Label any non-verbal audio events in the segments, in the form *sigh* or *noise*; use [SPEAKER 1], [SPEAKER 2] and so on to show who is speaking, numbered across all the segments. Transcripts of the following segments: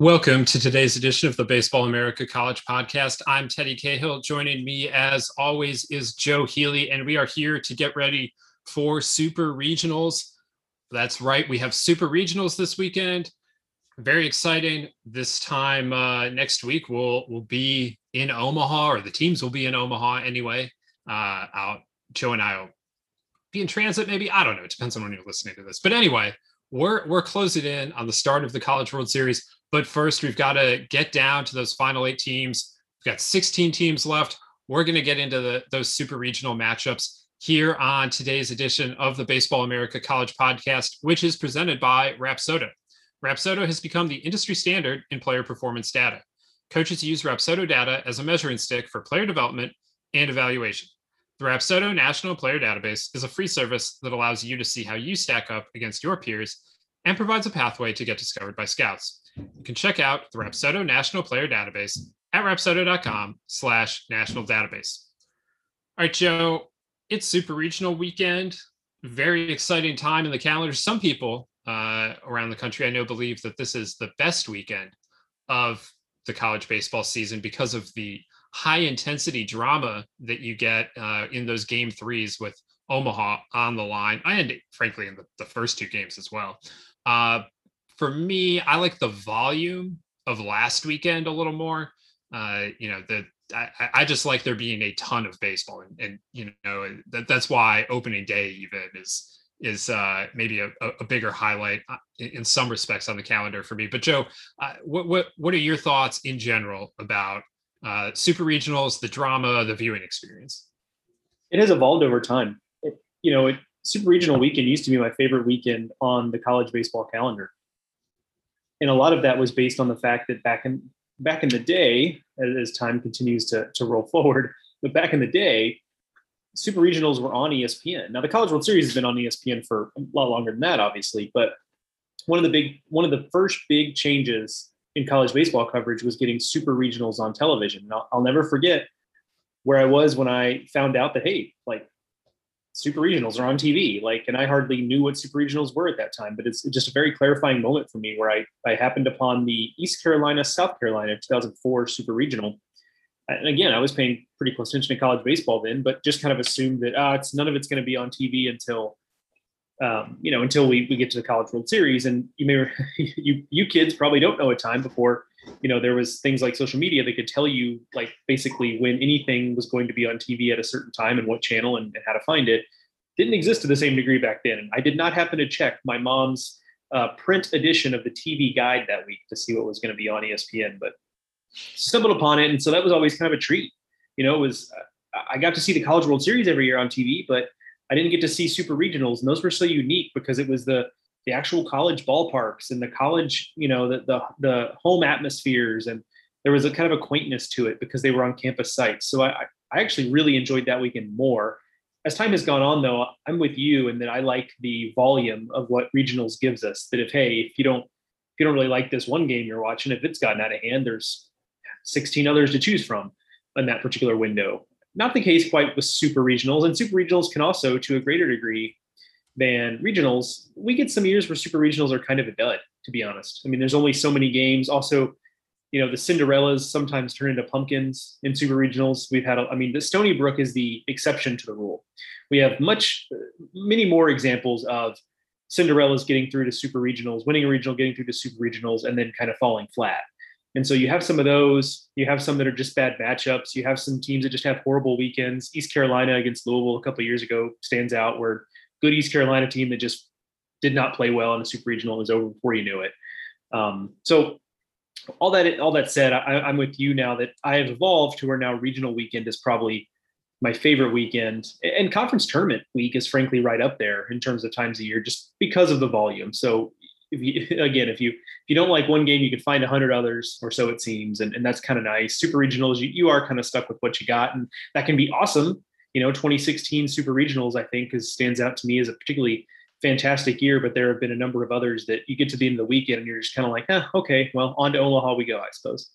[SPEAKER 1] Welcome to today's edition of the Baseball America College Podcast. I'm Teddy Cahill. Joining me, as always, is Joe Healy, and we are here to get ready for Super Regionals. That's right, we have Super Regionals this weekend. Very exciting. This time uh, next week, we'll we'll be in Omaha, or the teams will be in Omaha anyway. Uh, out, Joe and I will be in transit, maybe. I don't know. It depends on when you're listening to this. But anyway, we're we're closing in on the start of the College World Series. But first, we've got to get down to those final eight teams. We've got 16 teams left. We're going to get into the, those super regional matchups here on today's edition of the Baseball America College Podcast, which is presented by Rapsodo. Rapsodo has become the industry standard in player performance data. Coaches use Rapsodo data as a measuring stick for player development and evaluation. The Rapsodo National Player Database is a free service that allows you to see how you stack up against your peers and provides a pathway to get discovered by scouts. You can check out the Rapsodo National Player Database at rapsodo.com slash national database. All right, Joe, it's super regional weekend. Very exciting time in the calendar. Some people uh, around the country, I know, believe that this is the best weekend of the college baseball season because of the high intensity drama that you get uh, in those game threes with Omaha on the line, and frankly in the, the first two games as well. Uh, for me, I like the volume of last weekend a little more. Uh, you know, the I, I just like there being a ton of baseball, and, and you know that that's why opening day even is is uh, maybe a, a, bigger highlight uh, in some respects on the calendar for me. But Joe, uh, what what what are your thoughts in general about uh, super regionals, the drama, the viewing experience?
[SPEAKER 2] It has evolved over time. It, you know, it, super regional weekend used to be my favorite weekend on the college baseball calendar and a lot of that was based on the fact that back in back in the day, as, time continues to, to roll *laughs* forward, but back in the day, super regionals were on ESPN. Now the College World Series has been on ESPN for a lot longer than that, obviously, but one of the big one of the first big changes in college baseball coverage was getting super regionals on television. I'll, I'll never forget where I was when I found out that hey, like super regionals are on TV. Like, and I hardly knew what super regionals were at that time, but it's just a very clarifying moment for me where I, I happened upon the East Carolina, South Carolina 2004 super regional. And again, I was paying pretty close attention to college baseball then, but just kind of assumed that uh, it's none of it's going to be on TV until, um, you know, until we, we get to the College World Series. And you may, *laughs* you you kids probably don't know a time before you know there was things like social media that could tell you like basically when anything was going to be on tv at a certain time and what channel and, and how to find it didn't exist to the same degree back then. I did not happen to check my mom's uh, print edition of the tv guide that week to see what was going to be on espn but stumbled upon it. And so that was always kind of a treat. You know it was uh, i got to see the college world series every year on tv but i didn't get to see super regionals. And those were so unique because it was the the actual college ballparks and the college, you know, the, the, the home atmospheres. And there was a kind of a quaintness to it because they were on campus sites. So I, I actually really enjoyed that weekend more. As time has gone on, though, I'm with you in that I like the volume of what regionals gives us. That if hey, if you don't if you don't really like this one game you're watching, if it's gotten out of hand, there's 16 others to choose from in that particular window. Not the case quite with super regionals, and super regionals can also, to a greater degree, than regionals. We get some years where super regionals are kind of a dud, to be honest. I mean, there's only so many games. Also, you know, the Cinderellas sometimes turn into pumpkins in super regionals. We've had, I mean, the Stony Brook is the exception to the rule. We have much, many more examples of Cinderellas getting through to super regionals, winning a regional, getting through to super regionals, and then kind of falling flat. And so you have some of those. You have some that are just bad matchups. You have some teams that just have horrible weekends. East Carolina against Louisville a couple years ago stands out where good East Carolina team that just did not play well in the super regional and was over before you knew it. Um, so all that all that said, I, am with you now that I have evolved to where now regional weekend is probably my favorite weekend, and conference tournament week is frankly right up there in terms of times a year, just because of the volume. So if you, *laughs* again, if you if you don't like one game, you can find a hundred others, or so it seems, and, and that's kind of nice. Super regionals, you, you are kind of stuck with what you got, and that can be awesome you know 2016 super regionals i think is stands out to me as a particularly fantastic year but there have been a number of others that you get to the end of the weekend and you're just kind of like eh, okay well on to omaha we go i suppose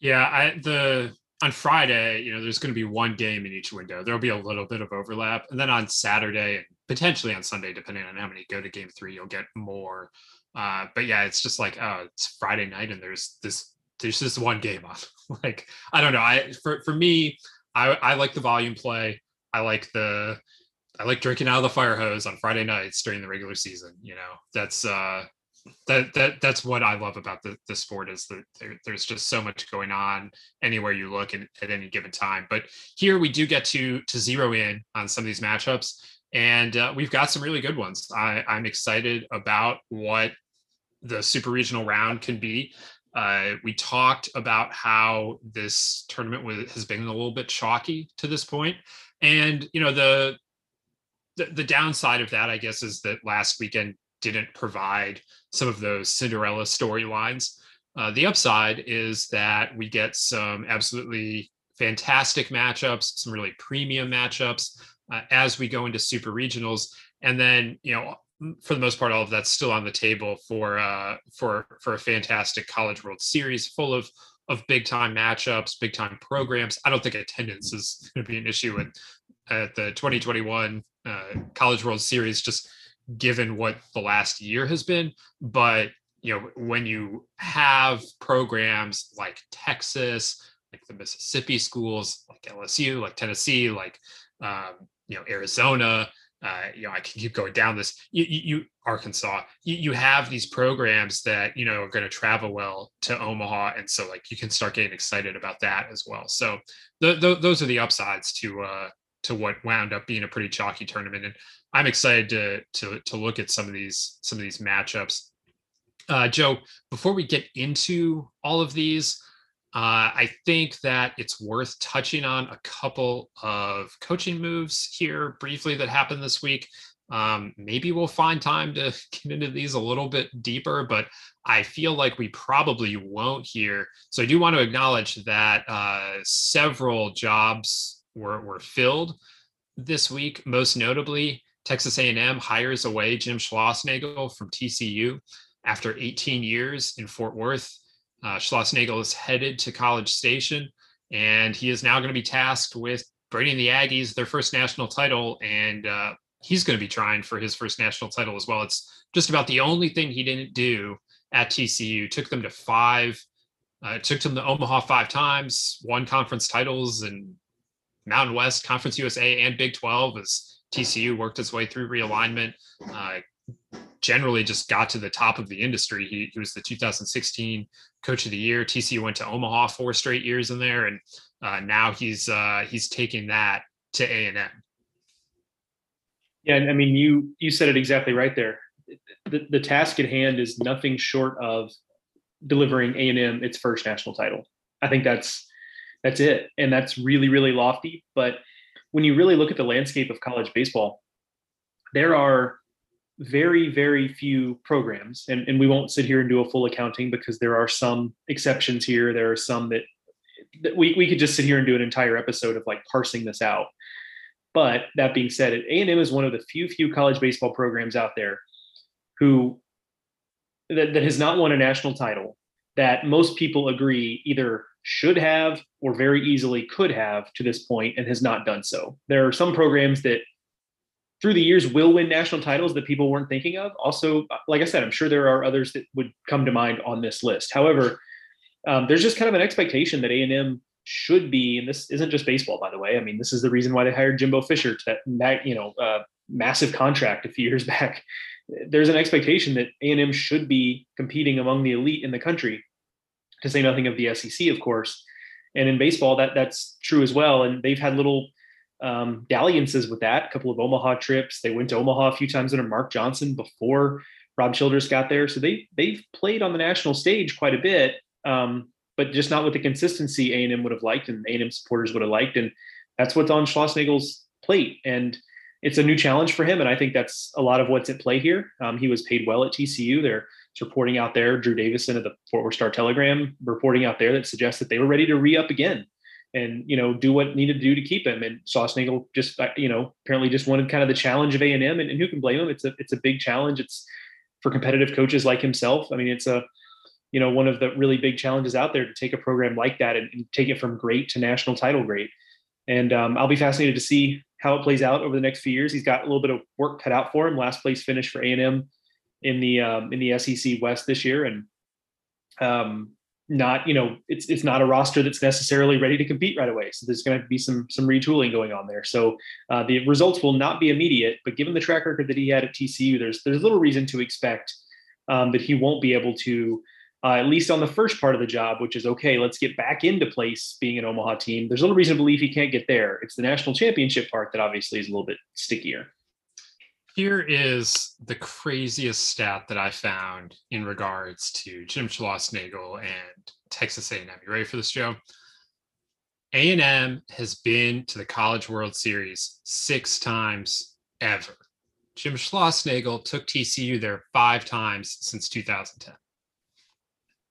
[SPEAKER 1] yeah i the on friday you know there's going to be one game in each window there'll be a little bit of overlap and then on saturday and potentially on sunday depending on how many go to game three you'll get more Uh, but yeah, it's just like oh, it's Friday night and there's this there's just one game on. *laughs* like I don't know. I for for me, I I like the volume play. I like the I like drinking out of the fire hose on Friday nights during the regular season. You know, that's uh that that that's what I love about the the sport is that there, there's just so much going on anywhere you look in, at any given time. But here we do get to to zero in on some of these matchups, and uh, we've got some really good ones. I, I'm excited about what the super regional round can be. Uh, we talked about how this tournament was, has been a little bit chalky to this point, and you know the, the the downside of that, I guess, is that last weekend didn't provide some of those Cinderella storylines. Uh, the upside is that we get some absolutely fantastic matchups, some really premium matchups uh, as we go into super regionals. And then, you know, for the most part, all of that's still on the table for uh, for for a fantastic College World Series full of of big time matchups, big time programs. I don't think attendance is going to be an issue at, at the 2021 uh, College World Series. Just given what the last year has been. But you know, when you have programs like Texas, like the Mississippi schools, like LSU, like Tennessee, like um, you know Arizona, uh, you know I can keep going down this. You, you Arkansas, you, you have these programs that you know are going to travel well to Omaha, and so like you can start getting excited about that as well. So those are the upsides to uh, to what wound up being a pretty chalky tournament. And I'm excited to to to look at some of these some of these matchups. Uh, Joe, before we get into all of these, uh, I think that it's worth touching on a couple of coaching moves here briefly that happened this week. Um, maybe we'll find time to *laughs* get into these a little bit deeper, but I feel like we probably won't here. So I do want to acknowledge that uh, several jobs were, were filled this week. Most notably, Texas A&M hires away Jim Schlossnagle from TCU after 18 years in Fort Worth. Uh, Schlossnagle is headed to College Station, and he is now going to be tasked with bringing the Aggies their first national title, and uh, he's going to be trying for his first national title as well. It's just about the only thing he didn't do at TCU. Took them to five. Uh, took them to Omaha five times, won conference titles and Mountain West, Conference USA, and Big 12 as TCU worked its way through realignment. Uh, generally just got to the top of the industry. He, he, was the 2016 Coach of the Year. TCU went to Omaha four straight years in there, and uh, now he's uh, he's taking that to A and M.
[SPEAKER 2] Yeah, and I mean you you said it exactly right there. The, the task at hand is nothing short of delivering A and M its first national title. I think that's that's it, and that's really really lofty, but when you really look at the landscape of college baseball, there are very, very few programs, and, and we won't sit here and do a full accounting because there are some exceptions here. There are some that, that we, we could just sit here and do an entire episode of like parsing this out. But that being said, A&M is one of the few, few college baseball programs out there who that, that has not won a national title that most people agree either should have or very easily could have to this point and has not done so. There are some programs that through the years will win national titles that people weren't thinking of. Also, like I said, I'm sure there are others that would come to mind on this list. However, um, there's just kind of an expectation that A&M should be, and this isn't just baseball, by the way. I mean, this is the reason why they hired Jimbo Fisher to that, you know, uh, massive contract a few years *laughs* back. There's an expectation that A&M should be competing among the elite in the country to say nothing of the SEC, of course. And in baseball, that that's true as well. And they've had little um, dalliances with that. A couple of Omaha trips. They went to Omaha a few times under Mark Johnson before Rob Childress got there. So they they've played on the national stage quite a bit, um, but just not with the consistency A and M would have liked, and A and M supporters would have liked. And that's what's on Schlossnagle's plate. And it's a new challenge for him, and I think that's a lot of what's at play here. Um, he was paid well at TCU. They're reporting out there. Drew Davison of the Fort Worth Star Telegram reporting out there that suggests that they were ready to re up again and you know do what needed to do to keep him. And Schlossnagle just uh, you know apparently just wanted kind of the challenge of A and M, and who can blame him? It's a it's a big challenge. It's for competitive coaches like himself. I mean, it's a you know one of the really big challenges out there to take a program like that and, and take it from great to national title great. And um, I'll be fascinated to see how it plays out over the next few years. He's got a little bit of work cut out for him. Last place finish for A and M in the um, in the SEC West this year, and um, not you know it's it's not a roster that's necessarily ready to compete right away. So there's going to be some some retooling going on there. So uh, the results will not be immediate, but given the track record that he had at TCU, there's there's little reason to expect um, that he won't be able to. Uh, at least on the first part of the job, which is okay, let's get back into place being an Omaha team. There's little reason to believe he can't get there. It's the national championship part that obviously is a little bit stickier.
[SPEAKER 1] Here is the craziest stat that I found in regards to Jim Schlossnagle and Texas A&M. You ready for this, Joe? A&M has been to the College World Series six times ever. Jim Schlossnagle took TCU there five times since 2010.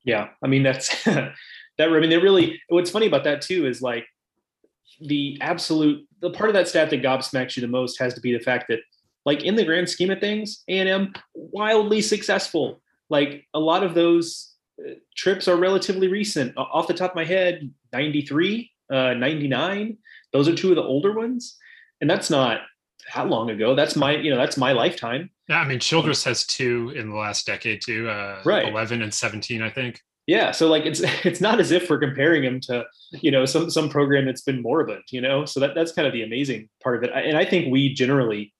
[SPEAKER 2] Yeah, I mean that's *laughs* that. I mean, they really. What's funny about that too is like the absolute the part of that stat that gobsmacks you the most has to be the fact that like in the grand scheme of things, A&M wildly successful. Like a lot of those uh, trips are relatively recent. Off the top of my head, 93, uh, 99. Those are two of the older ones. And that's not that long ago. That's my, you know, that's my lifetime.
[SPEAKER 1] Yeah, I mean, Childress has two in the last decade too. Uh, right, eleven and seventeen, I think.
[SPEAKER 2] Yeah, so like it's *laughs* it's not as if we're comparing him to you know some some program that's been moribund, you know. So that that's kind of the amazing part of it. And I think we generally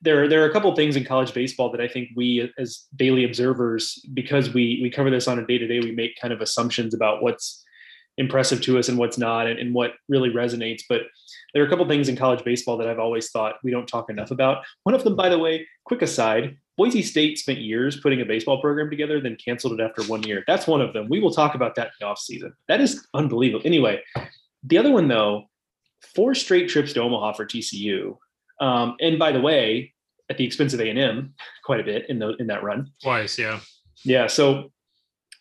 [SPEAKER 2] there there are a couple things in college baseball that I think we as daily observers, because we we cover this on a day to day, we make kind of assumptions about what's impressive to us and what's not, and, and what really resonates. But there are a couple things in college baseball that I've always thought we don't talk enough about. One of them, by the way, quick aside, Boise State spent years putting a baseball program together, then canceled it after one year. That's one of them. We will talk about that in the off season. That is unbelievable. Anyway, the other one though, four straight trips to Omaha for TCU um, and by the way, at the expense of A and M, quite a bit in the in that run.
[SPEAKER 1] Twice, yeah,
[SPEAKER 2] yeah. So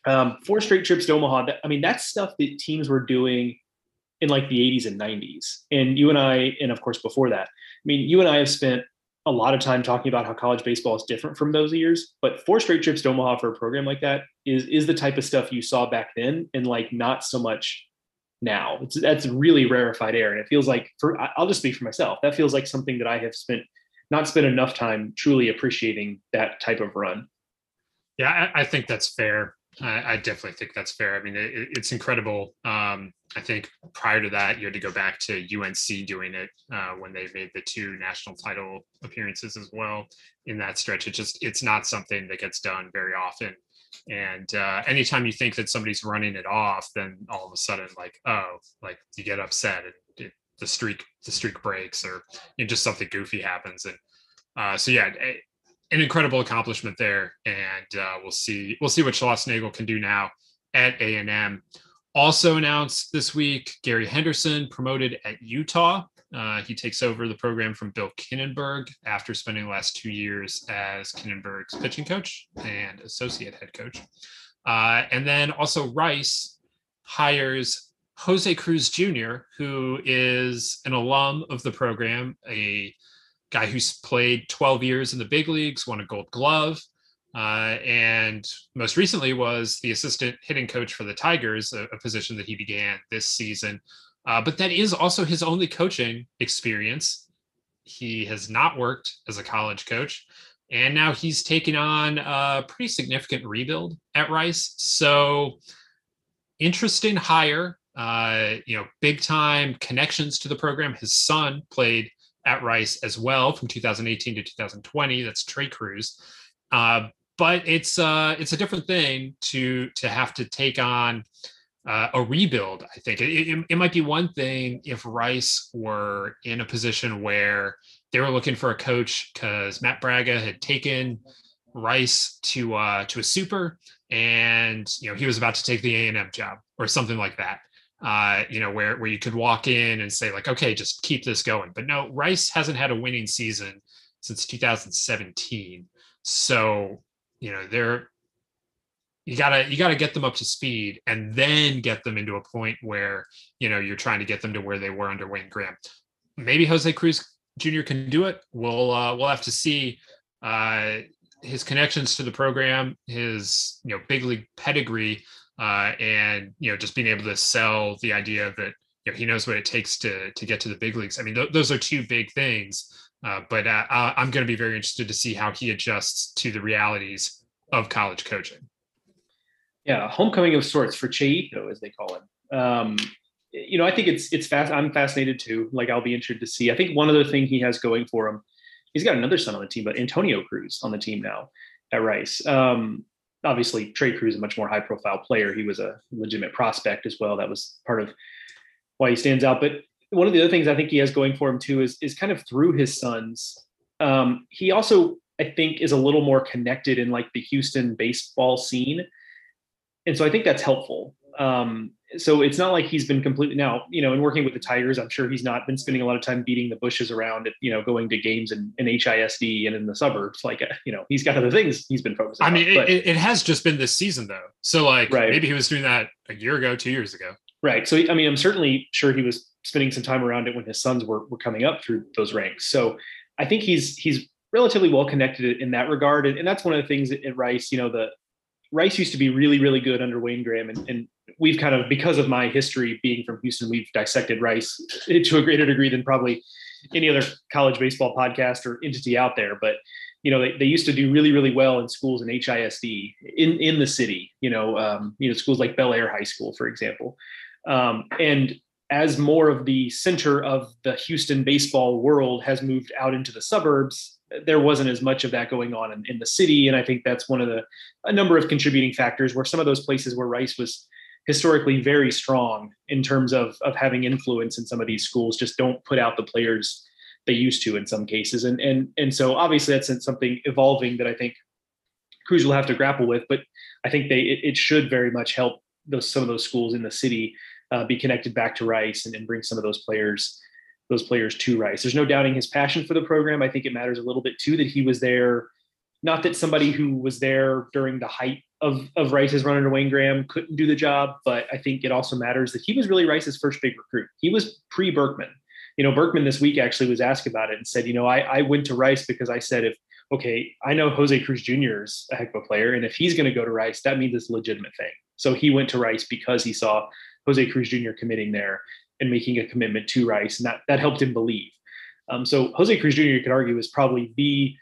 [SPEAKER 2] um, four straight trips to Omaha. That, I mean, that's stuff that teams were doing in like the 80s and 90s. And you and I, and of course before that, I mean, you and I have spent a lot of time talking about how college baseball is different from those years. But four straight trips to Omaha for a program like that is is the type of stuff you saw back then, and like not so much now. It's that's really rarefied air, and it feels like for I'll just speak for myself. That feels like something that I have spent not spent enough time truly appreciating that type of run.
[SPEAKER 1] Yeah, I, I think that's fair. I, I, definitely think that's fair. I mean, it, it's incredible. Um, I think prior to that, you had to go back to UNC doing it uh, when they made the two national title appearances as well in that stretch. It just it's not something that gets done very often and uh, anytime you think that somebody's running it off then all of a sudden like oh like you get upset and it, the streak the streak breaks or you know, just something goofy happens. And uh, so yeah a, an incredible accomplishment there. And uh, we'll see we'll see what Schlossnagle can do now at A&M also announced this week Gary Henderson promoted at Utah uh, he takes over the program from Bill Kinneberg after spending the last two years as Kinneberg's pitching coach and associate head coach. Uh, and then also Rice hires Jose Cruz Jr., who is an alum of the program, a guy who's played 12 years in the big leagues, won a gold glove, uh, and most recently was the assistant hitting coach for the Tigers, a, a position that he began this season uh, but that is also his only coaching experience. He has not worked as a college coach, and now he's taken on a pretty significant rebuild at Rice. So, interesting hire. Uh, you know, big time connections to the program. His son played at Rice as well from 2018 to 2020. That's Trei Cruz. Uh, but it's uh, it's a different thing to to have to take on uh, a rebuild. I think it, it, it, might be one thing if Rice were in a position where they were looking for a coach because Matt Bragga had taken Rice to uh, to a super, and you know he was about to take the A and M job or something like that. Uh, you know where where you could walk in and say like, okay, just keep this going. But no, Rice hasn't had a winning season since 2017. So you know they're you gotta you gotta get them up to speed and then get them into a point where you know you're trying to get them to where they were under Wayne Graham. Maybe Jose Cruz Jr. can do it. We'll uh, we'll have to see. Uh, his connections to the program, his you know big league pedigree, uh, and you know just being able to sell the idea that you know he knows what it takes to to get to the big leagues. I mean, th- those are two big things Uh, but uh, I'm going to be very interested to see how he adjusts to the realities of college coaching.
[SPEAKER 2] Yeah, homecoming of sorts for Cheito, as they call it. Um, you know, I think it's it's fast. I'm fascinated too. Like I'll be interested to see. I think one other thing he has going for him, he's got another son on the team, but Antonio Cruz on the team now at Rice. Um, obviously, Trei Cruz is a much more high profile player. He was a legitimate prospect as well. That was part of why he stands out. But one of the other things I think he has going for him too is is kind of through his sons. Um, he also I think is a little more connected in like the Houston baseball scene, and so I think that's helpful. Um, so it's not like he's been completely now, you know, in working with the Tigers, I'm sure he's not been spending a lot of time beating the bushes around, you know, going to games in, in HISD and in the suburbs. Like, you know, he's got other things he's been focusing on.
[SPEAKER 1] I mean,
[SPEAKER 2] on, but,
[SPEAKER 1] it, it, has just been this season though. So like
[SPEAKER 2] Right.
[SPEAKER 1] maybe he was doing that a year ago, two years ago.
[SPEAKER 2] right. So, I mean, I'm certainly sure he was spending some time around it when his sons were, were coming up through those ranks. So I think he's, he's relatively well connected in that regard. And, and that's one of the things at, at Rice, you know, the Rice used to be really, really good under Wayne Graham and, and we've kind of because of my history being from Houston, we've dissected Rice to a greater degree than probably any other college baseball podcast or entity out there. But you know, they, they used to do really, really well in schools in HISD in in the city. You know, um, you know schools like Bellaire High School, for example. Um, and as more of the center of the Houston baseball world has moved out into the suburbs, there wasn't as much of that going on in, in the city. And I think that's one of the a number of contributing factors where some of those places where Rice was historically very strong in terms of of having influence in some of these schools just don't put out the players they used to in some cases and and and so obviously that's something evolving that i think cruz will have to grapple with but i think they it, it should very much help those some of those schools in the city uh, be connected back to rice and, and bring some of those players those players to rice there's no doubting his passion for the program i think it matters a little bit too that he was there not that somebody who was there during the height of, of Rice's run under Wayne Graham couldn't do the job, but I think it also matters that he was really Rice's first big recruit. He was pre Berkman. You know, Berkman this week actually was asked about it and said, you know, I, I went to Rice because I said, if, okay, I know Jose Cruz Jr. is a heck of a player. And if he's going to go to Rice, that means it's a legitimate thing. So he went to Rice because he saw Jose Cruz Jr. committing there and making a commitment to Rice. And that, that helped him believe. Um, so Jose Cruz Jr., you could argue, is probably the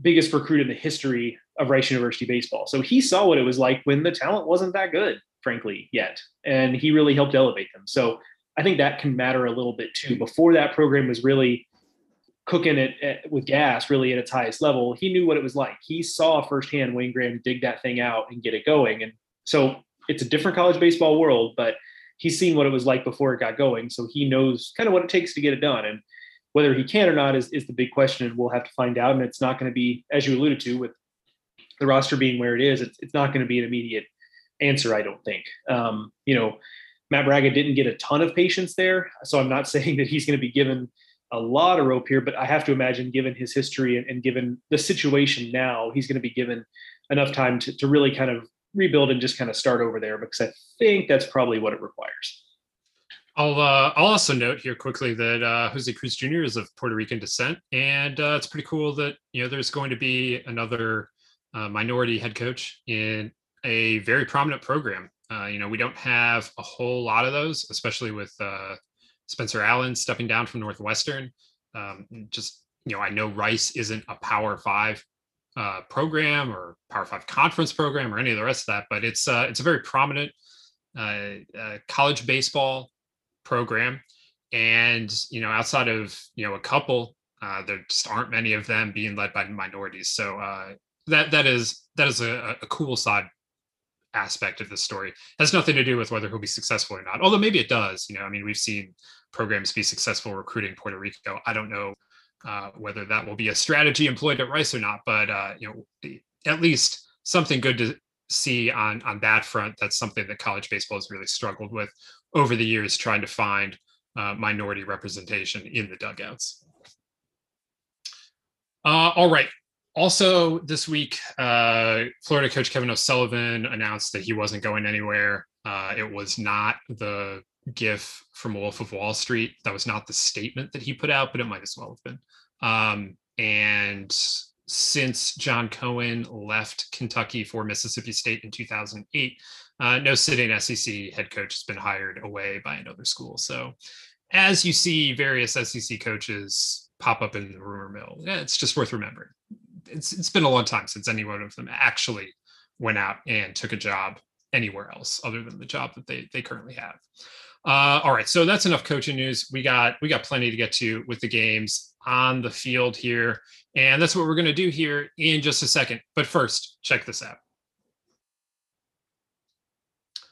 [SPEAKER 2] biggest recruit in the history of Rice University baseball. So he saw what it was like when the talent wasn't that good, frankly, yet. And he really helped elevate them. So I think that can matter a little bit too. Before that program was really cooking it at, with gas, really at its highest level, he knew what it was like. He saw firsthand Wayne Graham dig that thing out and get it going. And so it's a different college baseball world, but he's seen what it was like before it got going. So he knows kind of what it takes to get it done. And whether he can or not is, is the big question, and we'll have to find out. And it's not going to be, as you alluded to, with the roster being where it is, it's, it's not going to be an immediate answer, I don't think. Um, you know, Matt Bragga didn't get a ton of patience there, so I'm not *laughs* saying that he's going to be given a lot of rope here, but I have to imagine, given his history and, and given the situation now, he's going to be given enough time to, to really kind of rebuild and just kind of start over there because I think that's probably what it requires.
[SPEAKER 1] I'll uh, I'll also note here quickly that uh, Jose Cruz Jr. is of Puerto Rican descent, and uh, it's pretty cool that you know there's going to be another uh, minority head coach in a very prominent program. Uh, you know, we don't have a whole lot of those, especially with uh, Spencer Allen stepping down from Northwestern. Um, just you know, I know Rice isn't a Power Five uh, program or Power Five conference program or any of the rest of that, but it's uh, it's a very prominent uh, uh, college baseball program. And you know, outside of you know a couple, uh, there just aren't many of them being led by minorities. So that that is that is a, a cool side aspect of the story. has nothing to do with whether he'll be successful or not. Although maybe it does. You know, I mean, we've seen programs be successful recruiting Puerto Rico. I don't know uh, whether that will be a strategy employed at Rice or not, but uh, you know, at least something good to see on on that front. That's something that college baseball has really struggled with over the years, trying to find uh, minority representation in the dugouts. Uh, all right. Also, this week, uh, Florida coach Kevin O'Sullivan announced that he wasn't going anywhere. It was not the GIF from Wolf of Wall Street. That was not the statement that he put out, but it might as well have been. Um, and since John Cohen left Kentucky for Mississippi State in 2008, uh, no sitting SEC head coach has been hired away by another school. So, as you see various SEC coaches pop up in the rumor mill. Yeah, it's just worth remembering. It's it's been a long time since any one of them actually went out and took a job anywhere else other than the job that they they currently have. Uh, all right, so that's enough coaching news. We got we got plenty to get to with the games on the field here, and that's what we're going to do here in just a second. But first, check this out.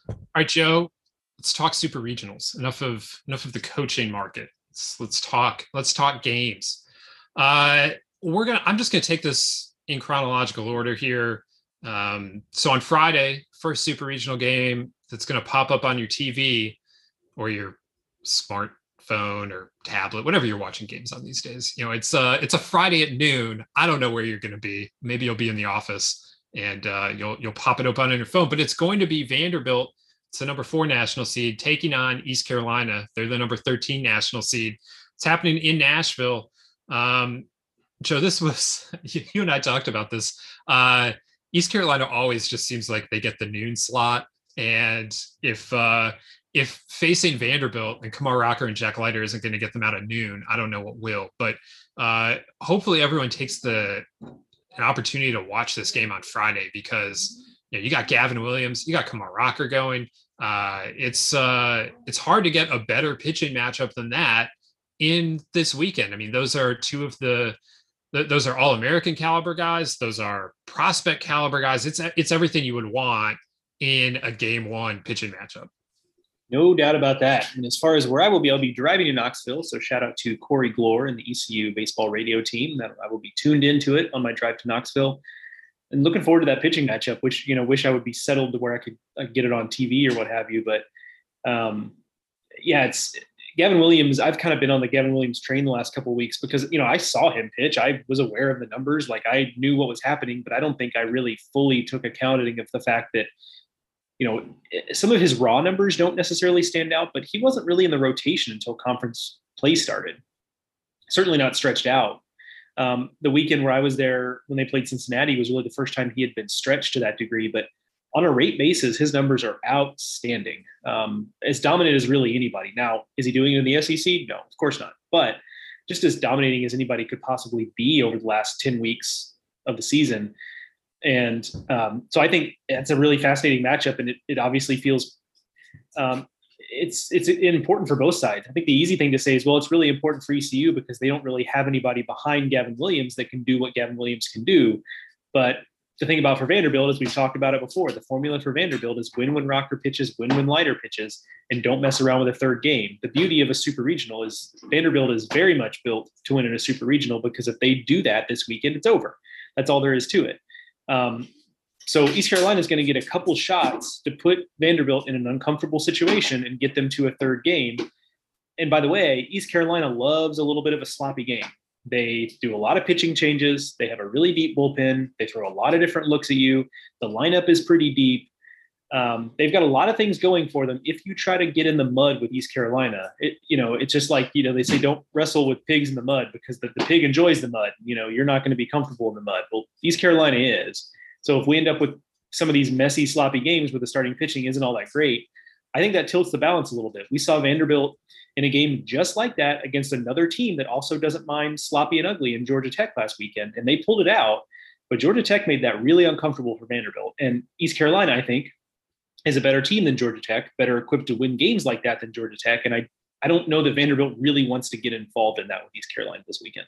[SPEAKER 1] All right, Joe, let's talk super regionals. Enough of enough of the coaching market. Let's, let's talk. Let's talk games. Uh, we're gonna. I'm just gonna take this in chronological order here. Um, so on Friday, first super regional game that's gonna pop up on your TV or your smartphone or tablet, whatever you're watching games on these days. You know, it's uh it's a Friday at noon. I don't know where you're gonna be. Maybe you'll be in the office and uh, you'll you'll pop it open on your phone. But it's going to be Vanderbilt it's the number four national seed taking on East Carolina. They're the number 13 national seed. It's happening in Nashville. Um, Joe, this was *laughs* you and I talked about this. Uh, East Carolina always just seems like they get the noon slot, and if uh, if facing Vanderbilt and Kumar Rocker and Jack Leiter isn't going to get them out at noon, I don't know what will. But uh, hopefully, everyone takes the an opportunity to watch this game on Friday because you, know, you got Gavin Williams, you got Kumar Rocker going. Uh, it's uh, it's hard to get a better pitching matchup than that in this weekend. I mean, those are two of the those are all American caliber guys. Those are prospect caliber guys. It's it's everything you would want in a game one pitching matchup.
[SPEAKER 2] No doubt about that. And as far as where I will be, I'll be driving to Knoxville. So shout out to Corey Glore and the ECU baseball radio team that I will be tuned into it on my drive to Knoxville and looking forward to that pitching matchup, which you know wish I would be settled to where I could uh, get it on TV or what have you. But um, yeah, it's Gavin Williams. I've kind of been on the Gavin Williams train the last couple weeks because you know I saw him pitch. I was aware of the numbers, like I knew what was happening, but I don't think I really fully took accounting of the fact that you know some of his raw numbers don't necessarily stand out, but he wasn't really in the rotation until conference play started. Certainly not stretched out um, the weekend where I was there when they played Cincinnati was really the first time he had been stretched to that degree. But on a rate basis, his numbers are outstanding. Um, as dominant as really anybody. Now, is he doing it in the SEC? No, of course not. But just as dominating as anybody could possibly be over the last 10 weeks of the season. And um, so I think it's a really fascinating matchup. And it, it obviously feels um, it's it's important for both sides. I think the easy thing to say is, well, it's really important for ECU because they don't really have anybody behind Gavin Williams that can do what Gavin Williams can do. But the thing about for Vanderbilt, as we've talked about it before, the formula for Vanderbilt is win when Rocker pitches, win when Leiter pitches, and don't mess around with a third game. The beauty of a super regional is Vanderbilt is very much built to win in a super regional because if they do that this weekend, it's over. That's all there is to it. Um, so East Carolina is going to get a couple shots to put Vanderbilt in an uncomfortable situation and get them to a third game. And by the way, East Carolina loves a little bit of a sloppy game. They do a lot of pitching changes. They have a really deep bullpen. They throw a lot of different looks at you. The lineup is pretty deep. Um, they've got a lot of things going for them. If you try to get in the mud with East Carolina, it, you know, it's just like, you know, they say don't wrestle with pigs in the mud because the, the pig enjoys the mud. You know, you're not going to be comfortable in the mud. Well, East Carolina is. So if we end up with some of these messy, sloppy games where the starting pitching isn't all that great, I think that tilts the balance a little bit. We saw Vanderbilt in a game just like that against another team that also doesn't mind sloppy and ugly in Georgia Tech last weekend, and they pulled it out. But Georgia Tech made that really uncomfortable for Vanderbilt. And East Carolina, I think, is a better team than Georgia Tech, better equipped to win games like that than Georgia Tech. And I, I don't know that Vanderbilt really wants to get involved in that with East Carolina this weekend.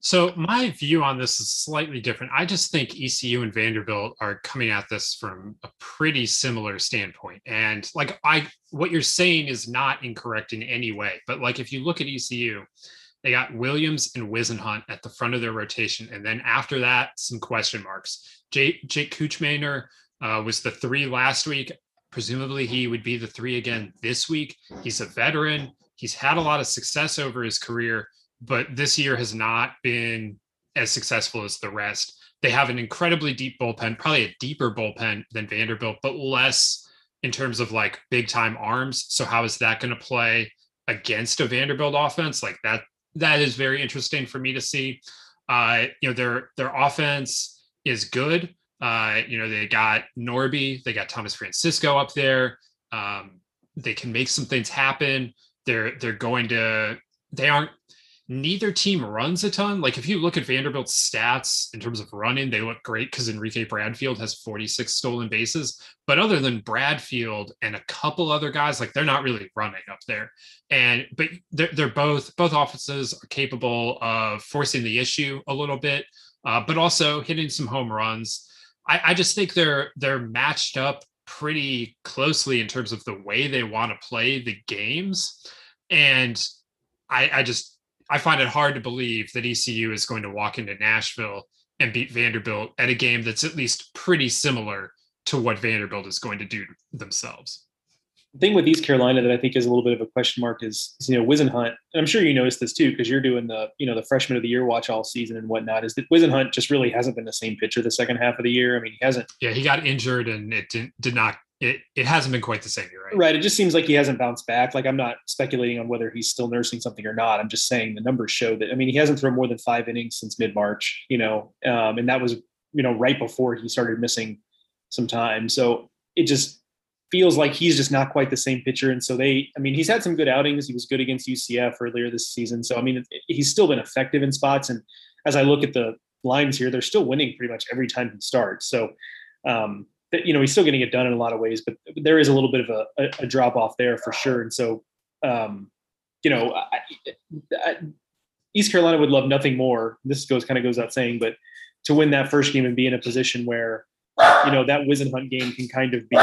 [SPEAKER 1] So my view on this is slightly different. I just think ECU and Vanderbilt are coming at this from a pretty similar standpoint. And like I what you're saying is not incorrect in any way. But like if you look at ECU, they got Williams and Whisenhunt at the front of their rotation. And then after that, some question marks. Jake, Jake Kuchmaner uh, was the three last week. Presumably he would be the three again this week. He's a veteran. He's had a lot of success over his career but this year has not been as successful as the rest. They have an incredibly deep bullpen, probably a deeper bullpen than Vanderbilt, but less in terms of like big time arms. So how is that going to play against a Vanderbilt offense? Like that, that is very interesting for me to see. Uh, you know, their their offense is good. Uh, you know, they got Norby, they got Thomas Francisco up there. Um, they can make some things happen. They're they're going to they aren't neither team runs a ton. Like if you look at Vanderbilt's stats in terms of running, they look great because Enrique Bradfield has 46 stolen bases. But other than Bradfield and a couple other guys, like they're not really running up there. And but they're, they're both both offenses are capable of forcing the issue a little bit, uh, but also hitting some home runs. I, I just think they're they're matched up pretty closely in terms of the way they want to play the games. And I, I just I find it hard to believe that ECU is going to walk into Nashville and beat Vanderbilt at a game that's at least pretty similar to what Vanderbilt is going to do themselves.
[SPEAKER 2] The thing with East Carolina that I think is a little bit of a question mark is, is you know, Whisenhunt, and I'm sure you noticed this too, because you're doing the, you know, the freshman of the year watch all season and whatnot, is that Whisenhunt just really hasn't been the same pitcher the second half of the year. I mean, he hasn't.
[SPEAKER 1] Yeah, he got injured and it didn't did not it, it hasn't been quite the same year, right?
[SPEAKER 2] Right. It just seems like he hasn't bounced back. Like I'm not speculating on whether he's still nursing something or not. I'm just saying the numbers show that. I mean, he hasn't thrown more than five innings since mid March. You know, um, and that was you know right before he started missing some time. So it just feels like he's just not quite the same pitcher. And so they, I mean, he's had some good outings. He was good against UCF earlier this season. So I mean, he's still been effective in spots. And as I look at the lines here, they're still winning pretty much every time he starts. So um, you know he's still getting it done in a lot of ways, but there is a little bit of a, a, a drop off there for sure. And so, um, you know, I, I, East Carolina would love nothing more. This goes kind of goes out saying, but to win that first game and be in a position where, you know, that Whisenhunt game can kind of be,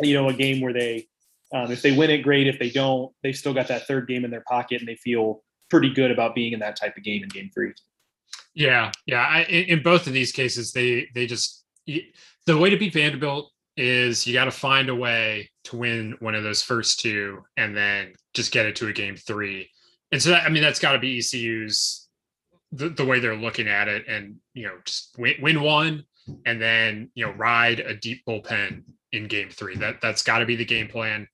[SPEAKER 2] you know, a game where they, um, if they win it, great. If they don't, they've still got that third game in their pocket and they feel pretty good about being in that type of game in game three.
[SPEAKER 1] Yeah, yeah. I, in both of these cases, they they just the way to beat Vanderbilt is you got to find a way to win one of those first two and then just get it to a game three. And so that, I mean, that's got to be ECU's the, the way they're looking at it and, you know, just win, win one and then, you know, ride a deep bullpen in game three. That that's got to be the game plan.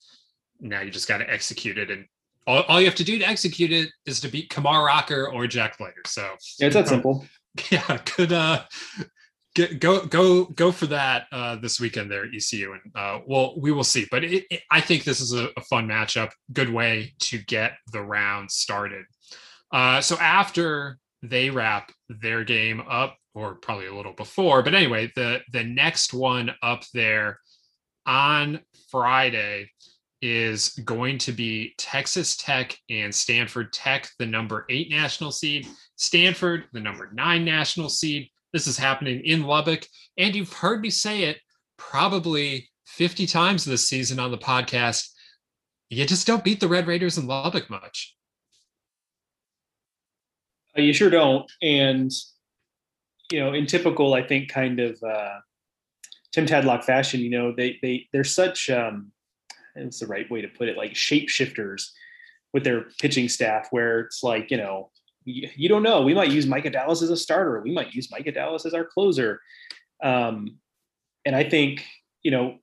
[SPEAKER 1] Now you just got to execute it. And all, all you have to do to execute it is to beat Kumar Rocker or Jack Leiter. So
[SPEAKER 2] yeah, it's that simple. *laughs*
[SPEAKER 1] Yeah, good uh Get, go go go for that uh, this weekend there at ECU and uh, well we will see but it, it, I think this is a, a, fun matchup good way to get the round started uh, so after they wrap their game up or probably a little before but anyway the the next one up there on Friday is going to be Texas Tech and Stanford Tech the number 8 national seed Stanford the number 9 national seed this is happening in Lubbock. And you've heard me say it probably 50 times this season on the podcast. You just don't beat the Red Raiders in Lubbock much.
[SPEAKER 2] Uh, you sure don't. And, you know, in typical, I think, kind of uh, Tim Tadlock fashion, you know, they, they, they're such, um, it's the right way to put it, like shapeshifters with their pitching staff, where it's like, you know, you don't know. We might use Micah Dallas as a starter. We might use Micah Dallas as our closer. Um, and I think, you know,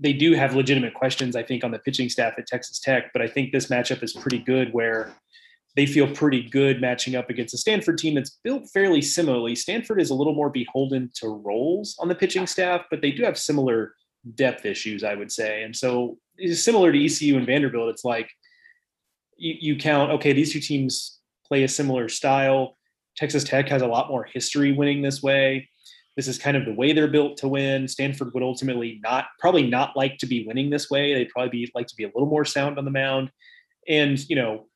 [SPEAKER 2] they do have legitimate questions, I think, on the pitching staff at Texas Tech, but I think this matchup is pretty good where they feel pretty good matching up against a Stanford team that's built fairly similarly. Stanford is a little more beholden to roles on the pitching staff, but they do have similar depth issues, I would say. And so similar to ECU and Vanderbilt. It's like you, you count, okay, these two teams play a similar style. Texas Tech has a lot more history winning this way. This is kind of the way they're built to win. Stanford would ultimately not, probably not like to be winning this way. They'd probably be like to be a little more sound on the mound. And, you know,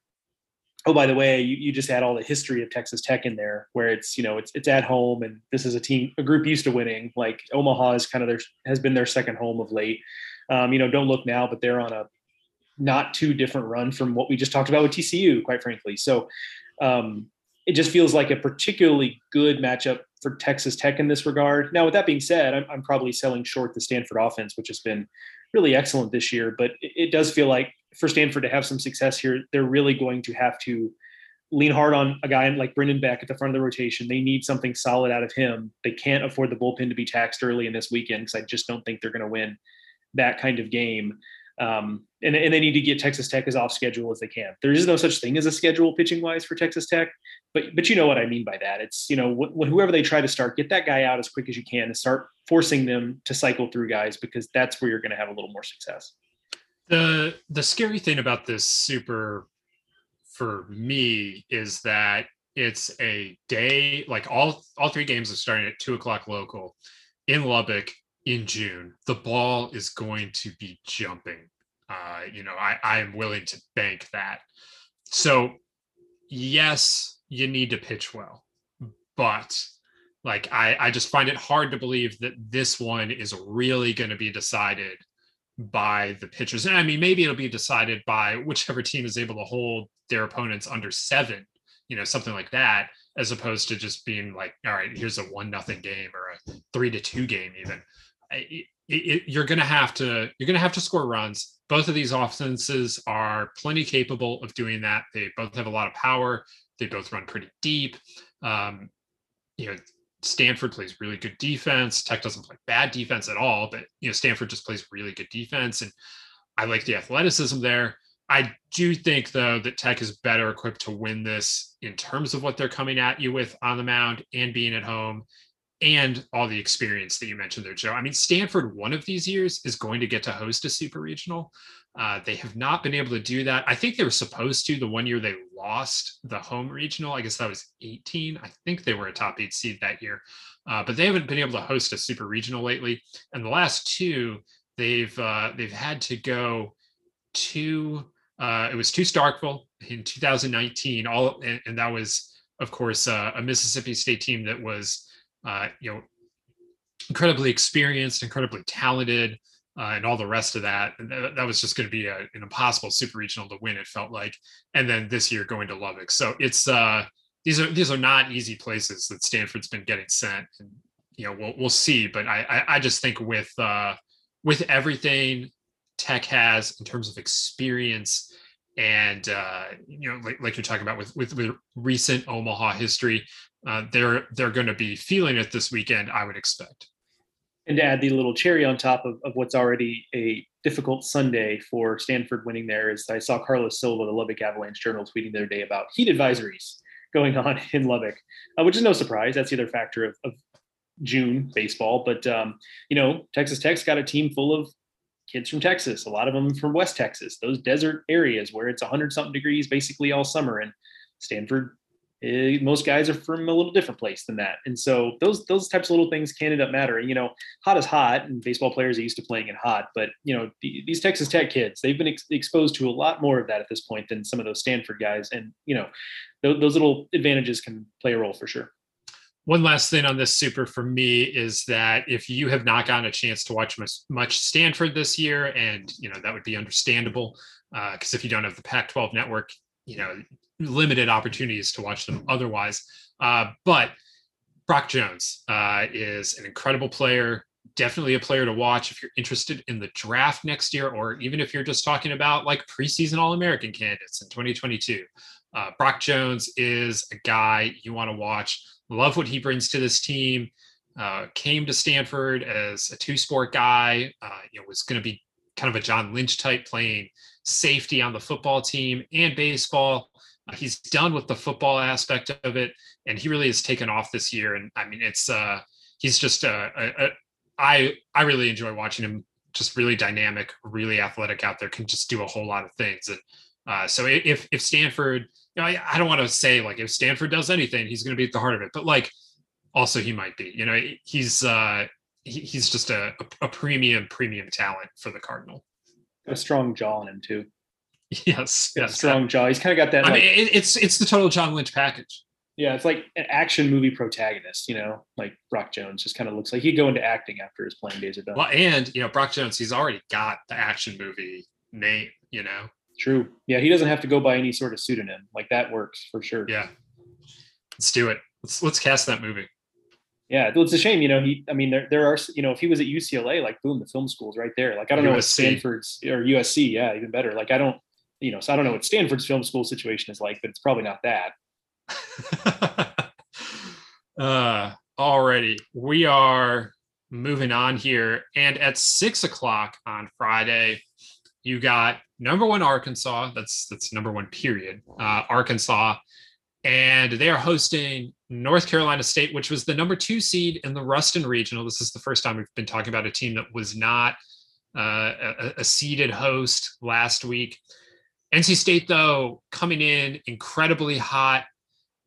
[SPEAKER 2] oh, by the way, you, you just add all the history of Texas Tech in there where it's, you know, it's, it's at home and this is a team, a group used to winning. Like Omaha is kind of their, has been their second home of late. Um, you know, don't look now, but they're on a not too different run from what we just talked about with TCU, quite frankly. So um, it just feels like a particularly good matchup for Texas Tech in this regard. Now, with that being said, I'm, I'm probably selling short the Stanford offense, which has been really excellent this year. But it, it does feel like for Stanford to have some success here, they're really going to have to lean hard on a guy like Brendan Beck at the front of the rotation. They need something solid out of him. They can't afford the bullpen to be taxed early in this weekend because I just don't think they're going to win that kind of game. Um, and, and they need to get Texas Tech as off schedule as they can. There is no such thing as a schedule pitching wise for Texas Tech, but but you know what I mean by that. It's you know wh- whoever they try to start, get that guy out as quick as you can and start forcing them to cycle through guys because that's where you're going to have a little more success.
[SPEAKER 1] The the scary thing about this super for me is that it's a day like all all three games are starting at two o'clock local in Lubbock in June. The ball is going to be jumping. Uh, you know, I, I am willing to bank that. So yes, you need to pitch well, but like I, I just find it hard to believe that this one is really going to be decided by the pitchers. And I mean, maybe it'll be decided by whichever team is able to hold their opponents under seven, you know, something like that, as opposed to just being like, all right, here's a one nothing game or a three to two game, even. It, it, you're going to have to you're going to have to score runs. Both of these offenses are plenty capable of doing that. They both have a lot of power. They both run pretty deep. Um, you know, Stanford plays really good defense. Tech doesn't play bad defense at all, but you know Stanford just plays really good defense, and I like the athleticism there. I do think though that Tech is better equipped to win this in terms of what they're coming at you with on the mound and being at home and all the experience that you mentioned there, Joe. I mean, Stanford, one of these years, is going to get to host a super regional. Uh, they have not been able to do that. I think they were supposed to the one year they lost the home regional. I guess that was 18. I think they were a top eight seed that year, uh, but they haven't been able to host a super regional lately. And the last two, they've uh, they've had to go to. Uh, it was to Starkville in 2019. All and, and that was, of course, uh, a Mississippi State team that was uh, you know, incredibly experienced, incredibly talented, uh, and all the rest of that. And that, that was just going to be a, an impossible super regional to win. It felt like, and then this year going to Lubbock. So it's uh, these are these are not easy places that Stanford's been getting sent, and you know we'll we'll see. But I I, I just think with uh, with everything Tech has in terms of experience and uh, you know like, like you're talking about with, with, with recent Omaha history, uh, they're they're going to be feeling it this weekend. I would expect.
[SPEAKER 2] And to add the little cherry on top of, of what's already a difficult Sunday for Stanford winning there is I saw Carlos Silva, the Lubbock Avalanche Journal, tweeting the other day about heat advisories going on *laughs* in Lubbock, uh, which is no surprise. That's the other factor of, of June baseball. But um, you know, Texas Tech's got a team full of kids from Texas, a lot of them from West Texas, those desert areas where it's 100 something degrees basically all summer. And Stanford uh, most guys are from a little different place than that. And so those those types of little things can end up mattering. You know, hot is hot, and baseball players are used to playing in hot. But you know, the, these Texas Tech kids, they've been ex- exposed to a lot more of that at this point than some of those Stanford guys. And you know, th- those little advantages can play a role for sure.
[SPEAKER 1] One last thing on this super for me is that if you have not gotten a chance to watch much, much Stanford this year, and you know that would be understandable because uh, if you don't have the Pac-12 network, you know limited opportunities to watch them otherwise. Uh, but Brock Jones uh, is an incredible player, definitely a player to watch if you're interested in the draft next year, or even if you're just talking about like preseason All American candidates in 2022. Uh, Brock Jones is a guy you want to watch. Love what he brings to this team. Uh, came to Stanford as a two sport guy. Uh, you know, was going to be kind of a John Lynch type playing safety on the football team and baseball. He's done with the football aspect of it, and he really has taken off this year. And I mean, it's uh, he's just uh, a, a, I I really enjoy watching him. Just really dynamic, really athletic out there. Can just do a whole lot of things. And uh, so if if Stanford, you know, I, I don't want to say like if Stanford does anything, he's going to be at the heart of it. But like, also he might be. You know, he's uh, he, he's just a, a premium premium talent for the Cardinal.
[SPEAKER 2] A strong jaw in him too.
[SPEAKER 1] Yes, yes.
[SPEAKER 2] Strong jaw. He's kind of got that.
[SPEAKER 1] I like, mean, it, it's it's the total John Lynch package.
[SPEAKER 2] Yeah, it's like an action movie protagonist. You know, like Brock Jones just kind of looks like he'd go into acting after his playing days are done.
[SPEAKER 1] Well, and you know, Brock Jones, he's already got the action movie name. You know.
[SPEAKER 2] True. Yeah, he doesn't have to go by any sort of pseudonym. Like that works for sure.
[SPEAKER 1] Yeah. Let's do it. Let's let's cast that movie.
[SPEAKER 2] Yeah, it's a shame, you know. He, I mean, there, there are, you know, if he was at UCLA, like, boom, the film school's right there. Like, I don't USC. know what Stanford's or USC, yeah, even better. Like, I don't, you know, so I don't know what Stanford's film school situation is like, but it's probably not that. *laughs*
[SPEAKER 1] uh, already, we are moving on here, and at six o'clock on Friday, you got number one Arkansas. That's that's number one period. Uh, Arkansas, and they are hosting North Carolina State, which was the number two seed in the Ruston Regional. This is the first time we've been talking about a team that was not uh, a, a seeded host last week. NC State, though, coming in incredibly hot.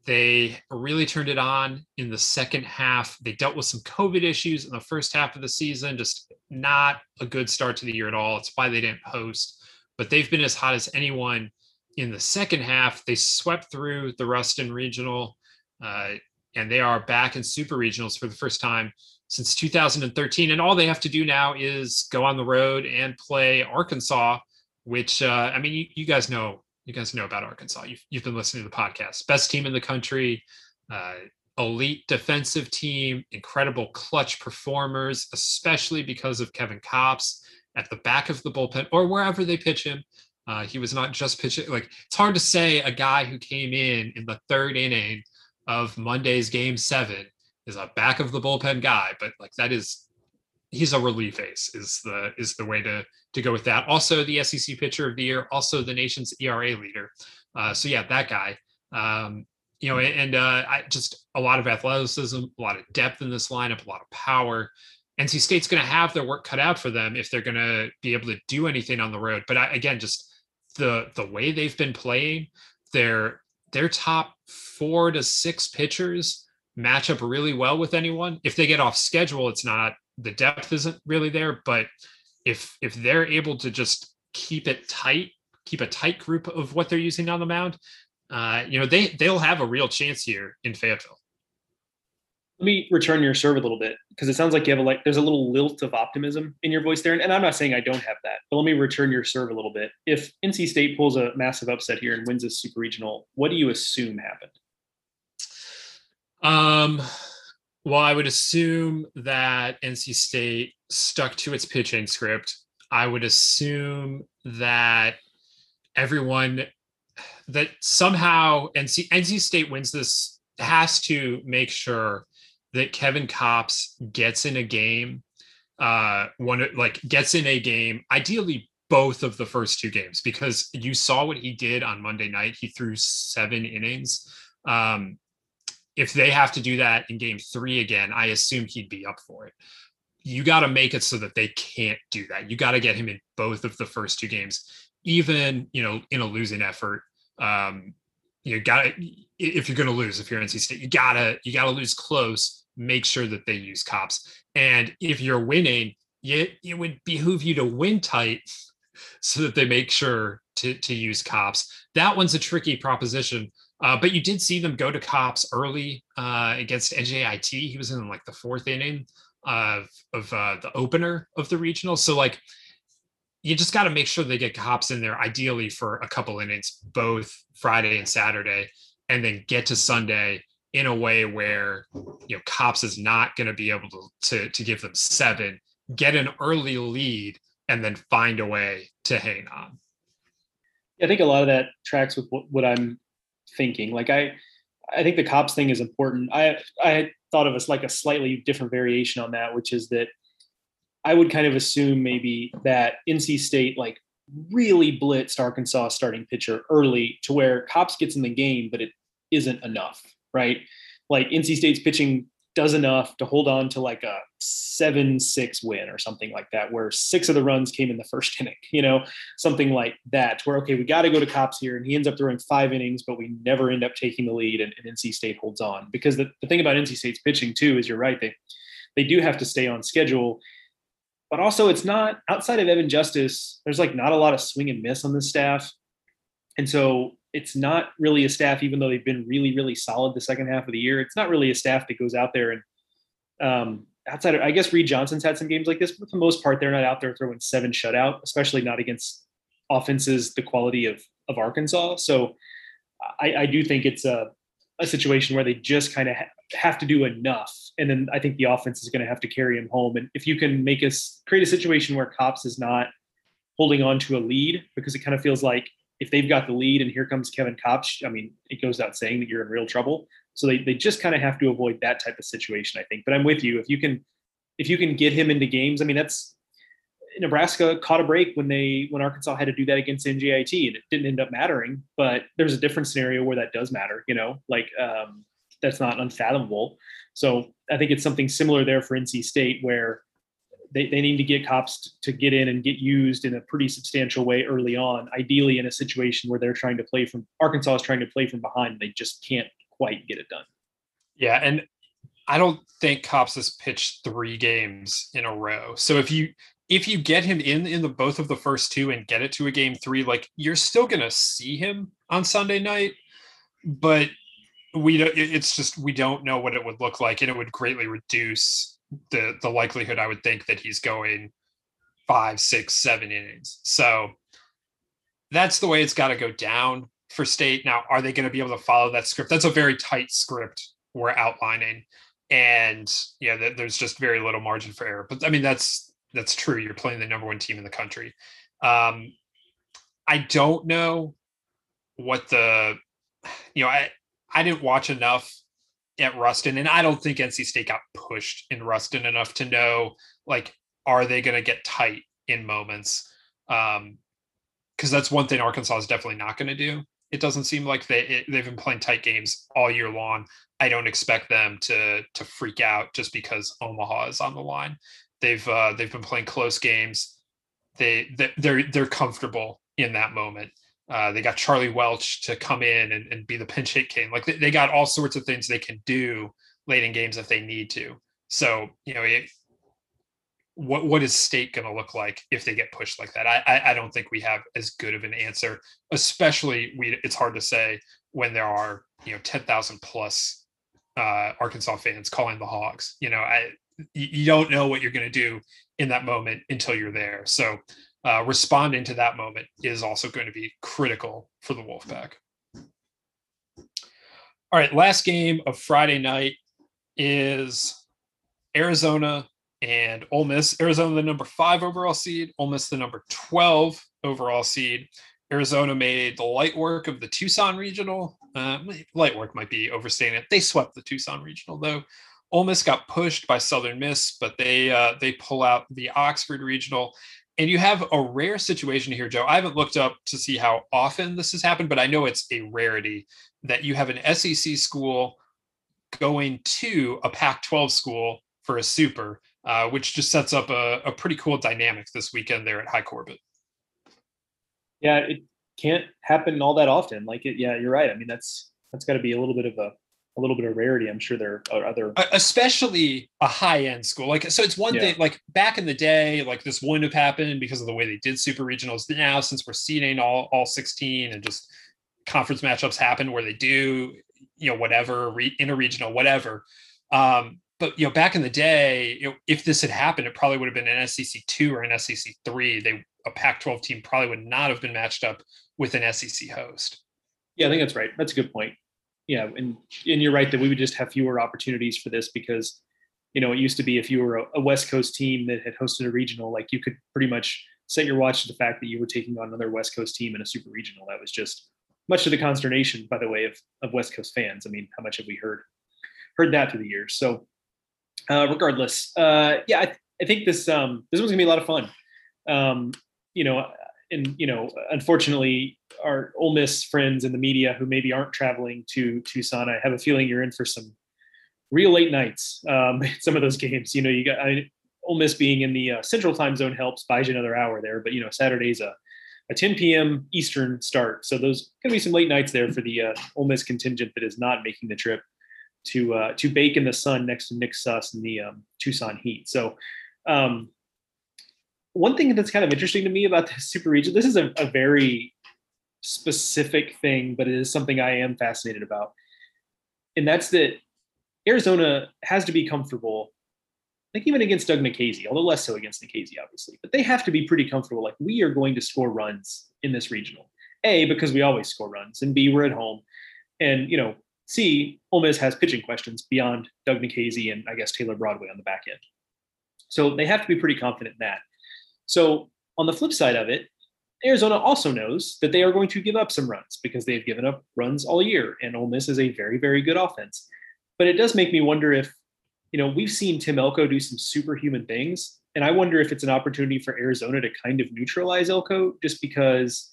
[SPEAKER 1] They really turned it on in the second half. They dealt with some COVID issues in the first half of the season, just not a good start to the year at all. It's why they didn't host, but they've been as hot as anyone in the second half. They swept through the Ruston Regional, uh, and they are back in Super Regionals for the first time since 2013. And all they have to do now is go on the road and play Arkansas, which uh, I mean, you, you, guys know, you guys know about Arkansas. You've, you've been listening to the podcast. Best team in the country, uh, elite defensive team, incredible clutch performers, especially because of Kevin Kopps at the back of the bullpen or wherever they pitch him. Uh, he was not just pitching. Like it's hard to say a guy who came in in the third inning of Monday's game seven is a back of the bullpen guy, but like that is he's a relief ace is the is the way to to go with that. Also the SEC pitcher of the year, also the nation's ERA leader. Uh, so yeah, that guy. Um, you know, and uh, I just a lot of athleticism, a lot of depth in this lineup, a lot of power. NC State's going to have their work cut out for them if they're going to be able to do anything on the road. But I, again, just the the way they've been playing, their their top four to six pitchers match up really well with anyone. If they get off schedule, it's not the depth isn't really there, but if if they're able to just keep it tight, keep a tight group of what they're using on the mound, uh, you know, they they'll have a real chance here in Fayetteville.
[SPEAKER 2] Let me return your serve a little bit because it sounds like you have a like there's a little lilt of optimism in your voice there, and, and I'm not saying I don't have that, but let me return your serve a little bit. If NC State pulls a massive upset here and wins this super regional, what do you assume happened?
[SPEAKER 1] Um, well, I would assume that NC State stuck to its pitching script. I would assume that everyone that somehow NC NC State wins this has to make sure that Kevin Kopps gets in a game, uh, one like gets in a game, ideally both of the first two games, because you saw what he did on Monday night. He threw seven innings. Um, if they have to do that in game three again, I assume he'd be up for it. You got to make it so that they can't do that. You got to get him in both of the first two games, even you know in a losing effort. Um, you got if you're going to lose if you're NC State, you gotta you gotta lose close. Make sure that they use Kopps. and if you're winning, you, it would behoove you to win tight *laughs* so that they make sure to to use Kopps. That one's a tricky proposition uh, but you did see them go to Kopps early uh, against NJIT. He was in like the fourth inning of of uh, the opener of the regional. So like, you just got to make sure they get Kopps in there, ideally for a couple innings, both Friday and Saturday, and then get to Sunday in a way where you know Kopps is not going to be able to, to to give them seven, get an early lead, and then find a way to hang on.
[SPEAKER 2] I think a lot of that tracks with what, what I'm thinking. Like I, I think the Kopps thing is important. I I thought of as like a slightly different variation on that, which is that I would kind of assume maybe that NC State like really blitzed Arkansas starting pitcher early to where Kopps gets in the game, but it isn't enough, right? Like NC State's pitching does enough to hold on to like a seven six win or something like that, where six of the runs came in the first *laughs* inning, you know, something like that. Where okay, we got to go to Kopps here, and he ends up throwing five innings, but we never end up taking the lead, and, and NC State holds on. Because the, the thing about NC State's pitching too is you're right, they they do have to stay on schedule, but also it's not outside of Evan Justice. There's like not a lot of swing and miss on this staff, and so it's not really a staff, even though they've been really, really solid the second half of the year. It's not really a staff that goes out there and um, outside of, I guess Reed Johnson's had some games like this, but for the most part, they're not out there throwing seven shutout, especially not against offenses the quality of of Arkansas. So I, I do think it's a, a situation where they just kind of ha- have to do enough. And then I think the offense is going to have to carry him home. And if you can make us create a situation where Kopps is not holding on to a lead, because it kind of feels like if they've got the lead and here comes Kevin Kopps, I mean, it goes out saying that you're in real trouble. So they, they just kind of have to avoid that type of situation, I think. But I'm with you. If you can if you can get him into games, I mean that's Nebraska caught a break when they when Arkansas had to do that against NJIT and it didn't end up mattering. But there's a different scenario where that does matter, you know, like um, that's not unfathomable. So I think it's something similar there for NC State where they, they need to get Kopps to get in and get used in a pretty substantial way early on. Ideally, in a situation where they're trying to play from Arkansas is trying to play from behind, they just can't quite get it done.
[SPEAKER 1] Yeah, and I don't think Kopps has pitched three games in a row. So if you if you get him in in the both of the first two and get it to a game three, like you're still gonna see him on Sunday night, but we don't. It's just we don't know what it would look like, and it would greatly reduce the the likelihood I would think that he's going five, six, seven innings. So that's the way it's got to go down for state. Now, are they going to be able to follow that script? That's a very tight script we're outlining, and yeah, there's just very little margin for error. But I mean, that's that's true. You're playing the number one team in the country. Um, I don't know what the you know I I didn't watch enough at Ruston, and I don't think NC State got pushed in Ruston enough to know like are they going to get tight in moments. Um, because that's one thing Arkansas is definitely not going to do. It doesn't seem like they it, they've been playing tight games all year long. I don't expect them to to freak out just because Omaha is on the line. They've uh, they've been playing close games. They they're they're comfortable in that moment. Uh, they got Charlie Welch to come in and, and be the pinch hit king. Like they, they, got all sorts of things they can do late in games if they need to. So you know, what what is state going to look like if they get pushed like that? I, I, I don't think we have as good of an answer. Especially we it's hard to say when there are you know ten thousand plus uh, Arkansas fans calling the Hogs. You know, I you don't know what you're going to do in that moment until you're there. So uh, responding to that moment is also going to be critical for the Wolfpack. All right, last game of Friday night is Arizona and Ole Miss. Arizona, the number five overall seed, Ole Miss, the number 12 overall seed. Arizona made the light work of the Tucson regional. Uh, light work might be overstating it. They swept the Tucson regional, though. Ole Miss got pushed by Southern Miss, but they uh, they pull out the Oxford regional. And you have a rare situation here, Joe. I haven't looked up to see how often this has happened, but I know it's a rarity that you have an SEC school going to a Pac 12 school for a super, uh, which just sets up a, a pretty cool dynamic this weekend there at Hi Corbett.
[SPEAKER 2] Yeah, it can't happen all that often. Like it, yeah, you're right. I mean, that's that's got to be a little bit of a a little bit of rarity. I'm sure there are other,
[SPEAKER 1] especially a high end school. Like, so it's one yeah. thing, like back in the day, like this wouldn't have happened because of the way they did super regionals. Now, since we're seeding all, all 16 and just conference matchups happen where they do, you know, whatever, re, interregional, whatever. Um, but, you know, back in the day, you know, if this had happened, it probably would have been an SEC two or an SEC three. They, a Pac 12 team probably would not have been matched up with an SEC host.
[SPEAKER 2] Yeah, I think that's right. That's a good point yeah, and and you're right that we would just have fewer opportunities for this because you know it used to be if you were a, a West Coast team that had hosted a regional, like you could pretty much set your watch to the fact that you were taking on another West Coast team in a super regional. That was just much to the consternation, by the way, of of West Coast fans. I mean, how much have we heard heard that through the years? So, uh, regardless, uh, yeah, I, I think this um, this one's gonna be a lot of fun. Um, you know, and you know, unfortunately, our Ole Miss friends in the media who maybe aren't traveling to Tucson, I have a feeling you're in for some real late nights. Um, *laughs* some of those games, you know, you got I, Ole Miss being in the uh, Central Time Zone helps buys you another hour there, but you know, Saturday's a a 10 p.m. Eastern start, so those to be some late nights there for the uh, Ole Miss contingent that is not making the trip to uh, to bake in the sun next to Nick Suss in the um, Tucson heat. So. Um, one thing that's kind of interesting to me about the super region, this is a, a very specific thing, but it is something I am fascinated about. And that's that Arizona has to be comfortable, like even against Doug Nikhazy, although less so against Nikhazy, obviously, but they have to be pretty comfortable. Like we are going to score runs in this regional. A, because we always score runs, and B, we're at home. And, you know, C, Ole Miss has pitching questions beyond Doug Nikhazy and I guess Taylor Broadway on the back end. So they have to be pretty confident in that. So on the flip side of it, Arizona also knows that they are going to give up some runs because they've given up runs all year, and Ole Miss is a very, very good offense. But it does make me wonder if, you know, we've seen Tim Elko do some superhuman things, and I wonder if it's an opportunity for Arizona to kind of neutralize Elko just because,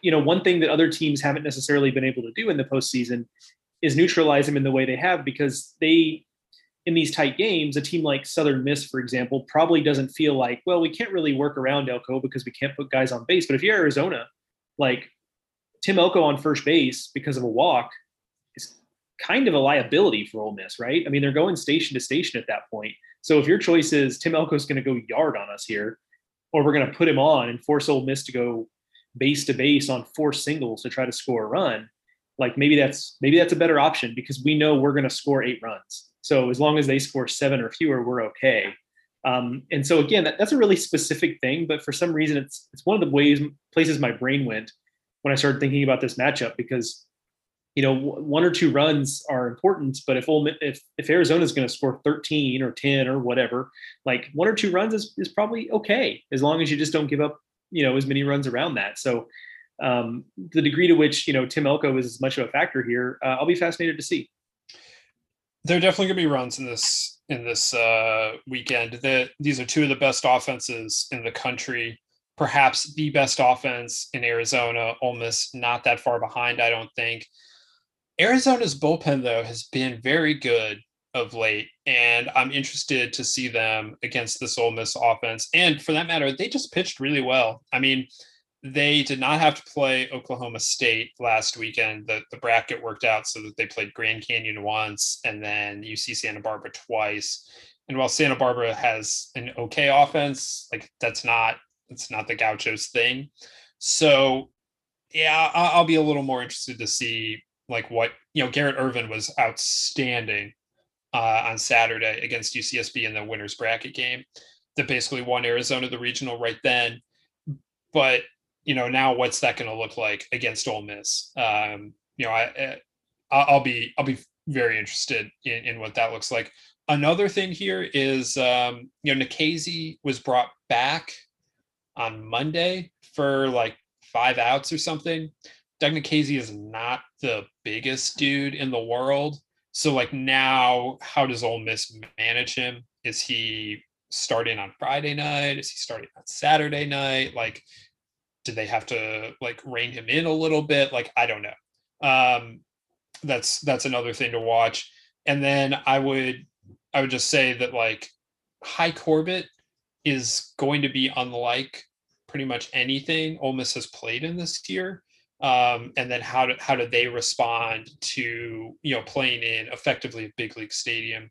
[SPEAKER 2] you know, one thing that other teams haven't necessarily been able to do in the postseason is neutralize him in the way they have because they in these tight games, a team like Southern Miss, for example, probably doesn't feel like, well, we can't really work around Elko because we can't put guys on base. But if you're Arizona, like Tim Elko on first base because of a walk is kind of a liability for Ole Miss, right? I mean, they're going station to station at that point. So if your choice is Tim Elko is going to go yard on us here, or we're going to put him on and force Ole Miss to go base to base on four singles to try to score a run, like maybe that's maybe that's a better option because we know we're going to score eight runs. So as long as they score seven or fewer, we're okay. Um, and so again, that, that's a really specific thing, but for some reason, it's it's one of the ways places my brain went when I started thinking about this matchup because you know one or two runs are important, but if Ole, if if Arizona is going to score 13 or 10 or whatever, like one or two runs is is probably okay as long as you just don't give up you know as many runs around that. So um, the degree to which you know Tim Elko is as much of a factor here, uh, I'll be fascinated to see.
[SPEAKER 1] There are definitely going to be runs in this in this uh, weekend. That these are two of the best offenses in the country perhaps the best offense in Arizona. Ole Miss not that far behind, I don't think. Arizona's bullpen though has been very good of late, and I'm interested to see them against this Ole Miss offense. And for that matter, they just pitched really well. I mean, they did not have to play Oklahoma State last weekend. The, the bracket worked out so that they played Grand Canyon once and then UC Santa Barbara twice. And while Santa Barbara has an okay offense, like that's not it's not the Gauchos thing. So yeah, I'll, be a little more interested to see like what you know. Garrett Irvin was outstanding uh, on Saturday against UCSB in the winners bracket game that basically won Arizona the regional right then. But you know now what's that going to look like against Ole Miss? Um, you know, I I'll be I'll be very interested in, in what that looks like. Another thing here is um, you know Nikhazy was brought back on Monday for like five outs or something. Doug Nikhazy is not the biggest dude in the world. So like now, how does Ole Miss manage him? Is he starting on Friday night? Is he starting on Saturday night? Like, do they have to like rein him in a little bit? Like, I don't know. Um, that's that's another thing to watch. And then I would I would just say that like Hi Corbett is going to be unlike pretty much anything Ole Miss has played in this year. Um, and then how do how do they respond to you know playing in effectively a big league stadium,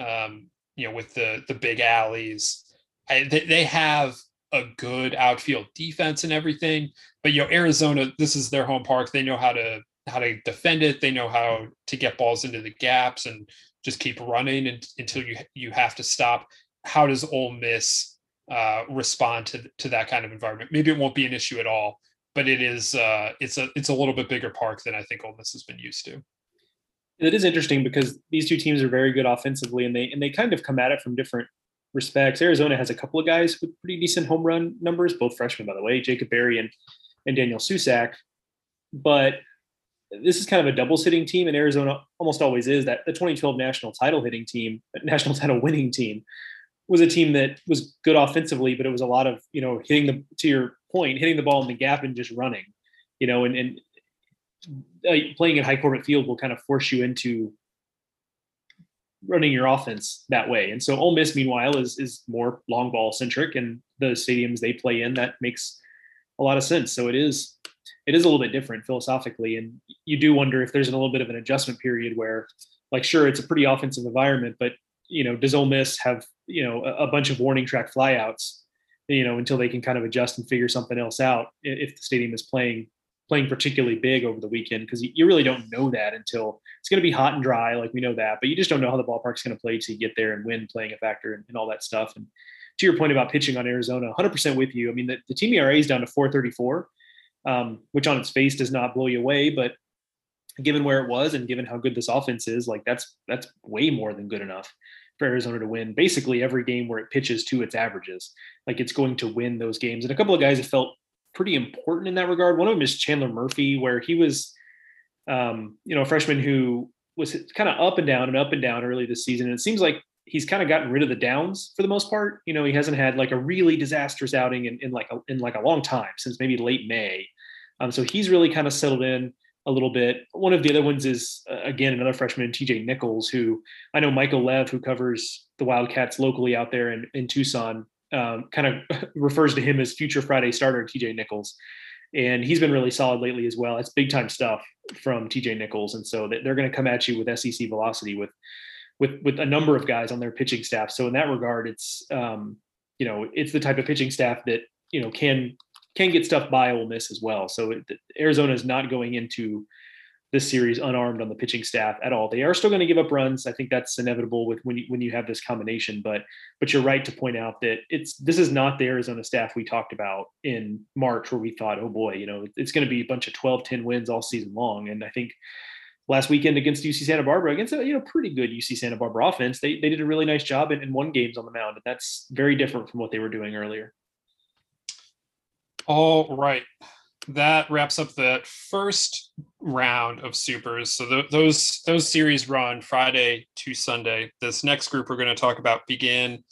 [SPEAKER 1] um, you know with the the big alleys. I, they, they have a good outfield defense and everything, but you know Arizona, this is their home park. They know how to how to defend it. They know how to get balls into the gaps and just keep running and, until you you have to stop. How does Ole Miss uh, respond to to that kind of environment. Maybe it won't be an issue at all, but it is uh, it's a it's a little bit bigger park than I think Ole Miss has been used to.
[SPEAKER 2] It is interesting because these two teams are very good offensively, and they and they kind of come at it from different respects. Arizona has a couple of guys with pretty decent home run numbers, both freshmen, by the way, Jacob Berry and and Daniel Susac. But this is kind of a double hitting team, and Arizona almost always is that the 2012 national title hitting team, *laughs* national title winning team was a team that was good offensively, but it was a lot of you know hitting the to your point, hitting the ball in the gap and just running, you know, and and uh, playing at Hi Corbett Field will kind of force you into running your offense that way. And so Ole Miss, meanwhile, is is more long ball centric, and the stadiums they play in that makes a lot of sense. So it is it is a little bit different philosophically, and you do wonder if there's a little bit of an adjustment period where, like, sure, it's a pretty offensive environment, but you know, does Ole Miss have you know a, a bunch of warning track flyouts, you know, until they can kind of adjust and figure something else out if the stadium is playing playing particularly big over the weekend because you really don't know that until it's going to be hot and dry, like we know that, but you just don't know how the ballpark's going to play you get there and win playing a factor and, and all that stuff. And to your point about pitching on Arizona, 100% with you. I mean, the, the team ERA is down to 434, um, which on its face does not blow you away, but given where it was and given how good this offense is, like that's that's way more than good enough for Arizona to win basically every game where it pitches to its averages. Like it's going to win those games. And a couple of guys have felt pretty important in that regard. One of them is Chandler Murphy, where he was, um, you know, a freshman who was kind of up and down and up and down early this season. And it seems like he's kind of gotten rid of the downs for the most part. You know, he hasn't had like a really disastrous outing in, in like a, in like a long time since maybe late May. Um, so he's really kind of settled in. a little bit. One of the other ones is uh, again another freshman, TJ Nichols, who I know Michael Lev, who covers the Wildcats locally out there in, in Tucson, um, kind of *laughs* refers to him as future Friday starter TJ Nichols. And he's been really solid lately as well. It's big time stuff from TJ Nichols. And so they're going to come at you with SEC velocity with with with a number of guys on their pitching staff. So in that regard, it's um, you know it's the type of pitching staff that you know can can get stuff by Ole Miss as well. So it, Arizona is not going into this series unarmed on the pitching staff at all. They are still going to give up runs. I think that's inevitable with when you when you have this combination. But but you're right to point out that it's this is not the Arizona staff we talked about in March where we thought, oh boy, you know, it's going to be a bunch of 12, 10 wins all season long. And I think last weekend against UC Santa Barbara, against a you know pretty good UC Santa Barbara offense, they they did a really nice job and, and won games on the mound. And that's very different from what they were doing earlier.
[SPEAKER 1] All right that wraps up the first round of supers. So th- those those series run Friday to Sunday. This next group we're going to talk about begin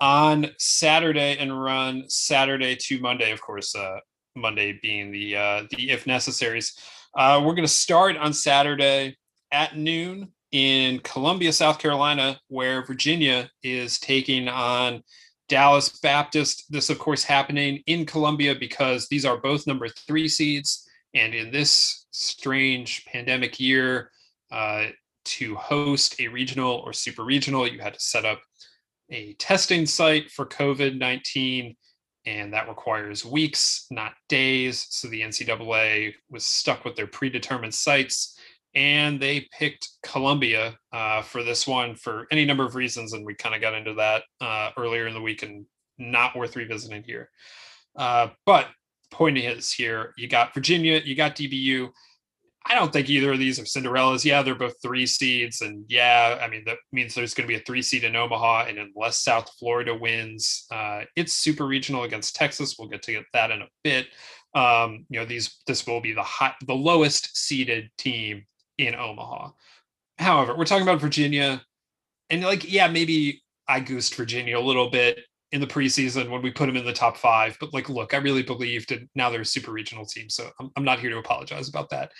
[SPEAKER 1] on Saturday and run Saturday to Monday. Of course, uh, Monday being the uh, the if necessaries. Uh, we're going to start on Saturday at noon in Columbia, South Carolina, where Virginia is taking on Dallas Baptist. This, of course, happening in Columbia because these are both number three seeds. And in this strange pandemic year, uh, to host a regional or super regional, you had to set up a testing site for COVID 19. And that requires weeks, not days. So the NCAA was stuck with their predetermined sites and they picked Columbia uh, for this one for any number of reasons, and we kind of got into that uh, earlier in the week, and not worth revisiting here. Uh, but point is here, you got Virginia, you got DBU. I don't think either of these are Cinderellas. Yeah, they're both three seeds, and yeah, I mean that means there's going to be a three seed in Omaha, and unless South Florida wins, uh, it's super regional against Texas. We'll get to get that in a bit. Um, you know, these this will be the high, the lowest seeded team in Omaha. However, we're talking about Virginia, and like, yeah, maybe I goosed Virginia a little bit in the preseason when we put them in the top five. But like, look, I really believed, and now they're a super regional team, so I'm, I'm not here to apologize about that.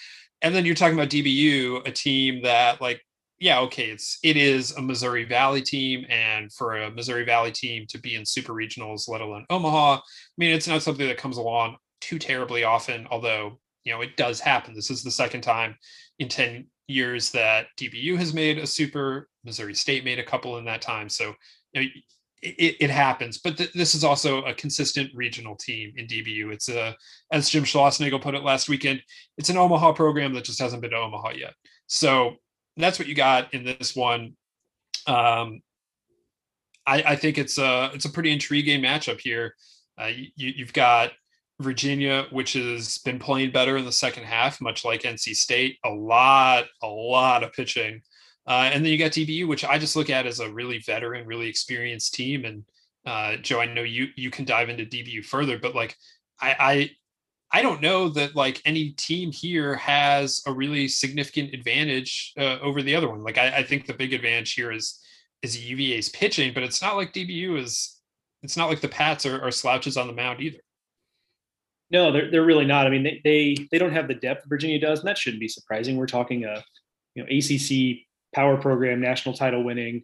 [SPEAKER 1] And then you're talking about DBU, a team that like, yeah, okay, it's it is a Missouri Valley team, and for a Missouri Valley team to be in super regionals, let alone Omaha, I mean, it's not something that comes along too terribly often. Although you know, it does happen. This is the second time in 10 years that DBU has made a super, Missouri State made a couple in that time. So you know, it, it, happens, but th- this is also a consistent regional team in DBU. It's a, as Jim Schlossnagle put it last weekend, it's an Omaha program that just hasn't been to Omaha yet. So that's what you got in this one. Um, I, I think it's a it's a pretty intriguing matchup here. Uh, you, you've got Virginia, which has been playing better in the second half, much like NC State, a lot, a lot of pitching. Uh, and then you got DBU, which I just look at as a really veteran, really experienced team. And uh, Joe, I know you you can dive into DBU further, but like I, I I don't know that like any team here has a really significant advantage uh, over the other one. Like I, I, think the big advantage here is is UVA's pitching, but it's not like DBU is. It's not like the Pats are, are slouches on the mound either.
[SPEAKER 2] No, they're they're really not. I mean, they they they don't have the depth Virginia does, and that shouldn't be surprising. We're talking a you know ACC power program, national title winning,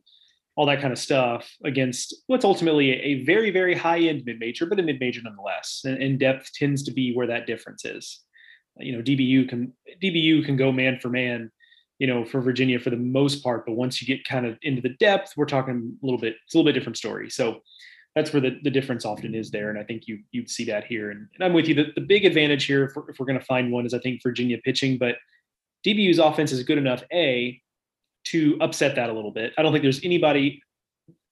[SPEAKER 2] all that kind of stuff against what's ultimately a, very very high end mid major, but a mid major nonetheless. And, and, depth tends to be where that difference is. You know, DBU can DBU can go man for man. You know, for Virginia for the most part, but once you get kind of into the depth, we're talking a little bit. It's a little bit different story. So that's where the, the difference often is there. And I think you you'd see that here. And, and I'm with you. The, the big advantage here, if we're, if we're going to find one, is I think Virginia pitching. But DBU's offense is good enough, A, to upset that a little bit. I don't think there's anybody.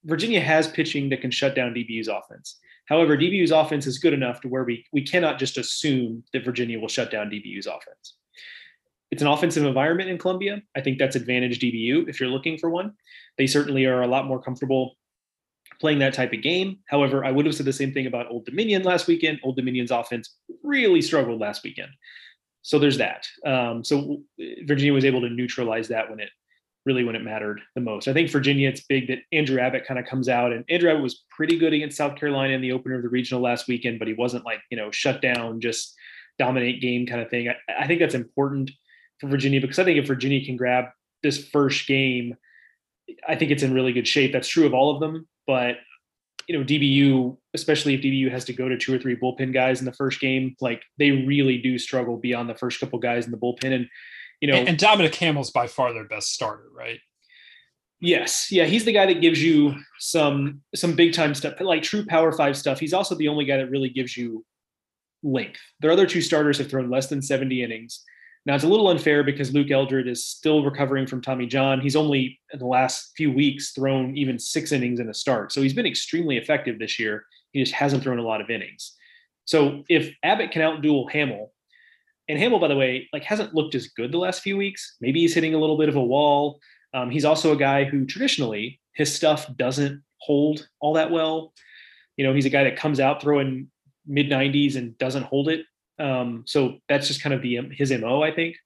[SPEAKER 2] Virginia has pitching that can shut down DBU's offense. However, DBU's offense is good enough to where we we cannot just assume that Virginia will shut down DBU's offense. It's an offensive environment in Columbia. I think that's advantage DBU if you're looking for one. They certainly are a lot more comfortable playing that type of game. However, I would have said the same thing about Old Dominion last weekend. Old Dominion's offense really struggled last weekend. So there's that. Um, so Virginia was able to neutralize that when it really when it mattered the most. I think Virginia, it's big that Andrew Abbott kind of comes out and Andrew Abbott was pretty good against South Carolina in the opener of the regional last weekend, but he wasn't like, you know, shut down, just dominate game kind of thing. I, I think that's important for Virginia because I think if Virginia can grab this first game, I think it's in really good shape. That's true of all of them, but you know, DBU, especially if DBU has to go to two or three bullpen guys in the first game, like they really do struggle beyond the first couple guys in the bullpen. And, you know,
[SPEAKER 1] and, and Dominic Hamel's by far their best starter, right?
[SPEAKER 2] Yes, yeah, he's the guy that gives you some some big time stuff, like true power five stuff. He's also the only guy that really gives you length. Their other two starters have thrown less than 70 innings. Now it's a little unfair because Luke Eldred is still recovering from Tommy John. He's only in the last few weeks thrown even six innings in a start. So he's been extremely effective this year. He just hasn't thrown a lot of innings. So if Abbott can outduel Hamel, and Hamel, by the way, like hasn't looked as good the last few weeks. Maybe he's hitting a little bit of a wall. Um, he's also a guy who traditionally his stuff doesn't hold all that well. You know, he's a guy that comes out throwing mid 90s and doesn't hold it. Um, so that's just kind of the his mo, I think.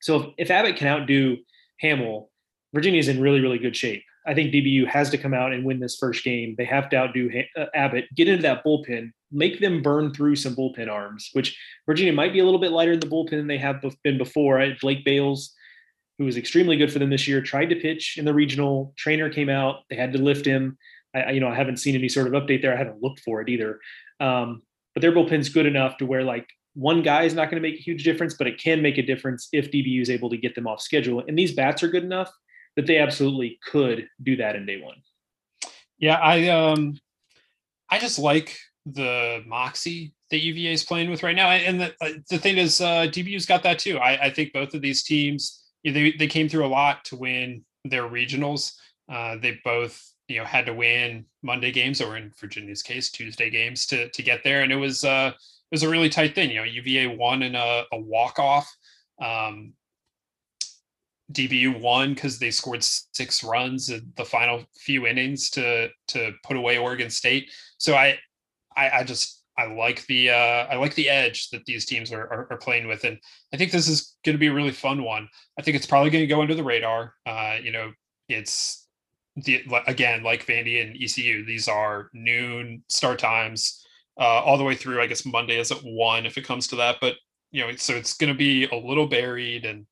[SPEAKER 2] So if, if Abbott can outdo Hamel, Virginia's in really really good shape. I think DBU has to come out and win this first game. They have to outdo uh, Abbott, get into that bullpen, make them burn through some bullpen arms, which Virginia might be a little bit lighter in the bullpen than they have been before. Right? Blake Bales who was extremely good for them this year, tried to pitch in the regional. Trainer came out; they had to lift him. I, you know, I haven't seen any sort of update there. I haven't looked for it either. Um, but their bullpen's good enough to where like one guy is not going to make a huge difference, but it can make a difference if DBU is able to get them off schedule. And these bats are good enough that they absolutely could do that in day one.
[SPEAKER 1] Yeah, I um, I just like the moxie that UVA is playing with right now, and the uh, the thing is, uh, DBU's got that too. I, I think both of these teams they, they came through a lot to win their regionals. Uh, they both you know had to win Monday games or in Virginia's case Tuesday games to to get there, and it was uh, it was a really tight thing. You know, UVA won in a, a walk off. Um, DBU won because they scored six runs in the final few innings to to put away Oregon State. So I I, I just I like the uh, I like the edge that these teams are, are, are playing with, and I think this is going to be a really fun one. I think it's probably going to go under the radar. Uh, you know, it's the again like Vandy and ECU. These are noon start times uh, all the way through. I guess Monday is at one if it comes to that, but you know, so it's going to be a little buried and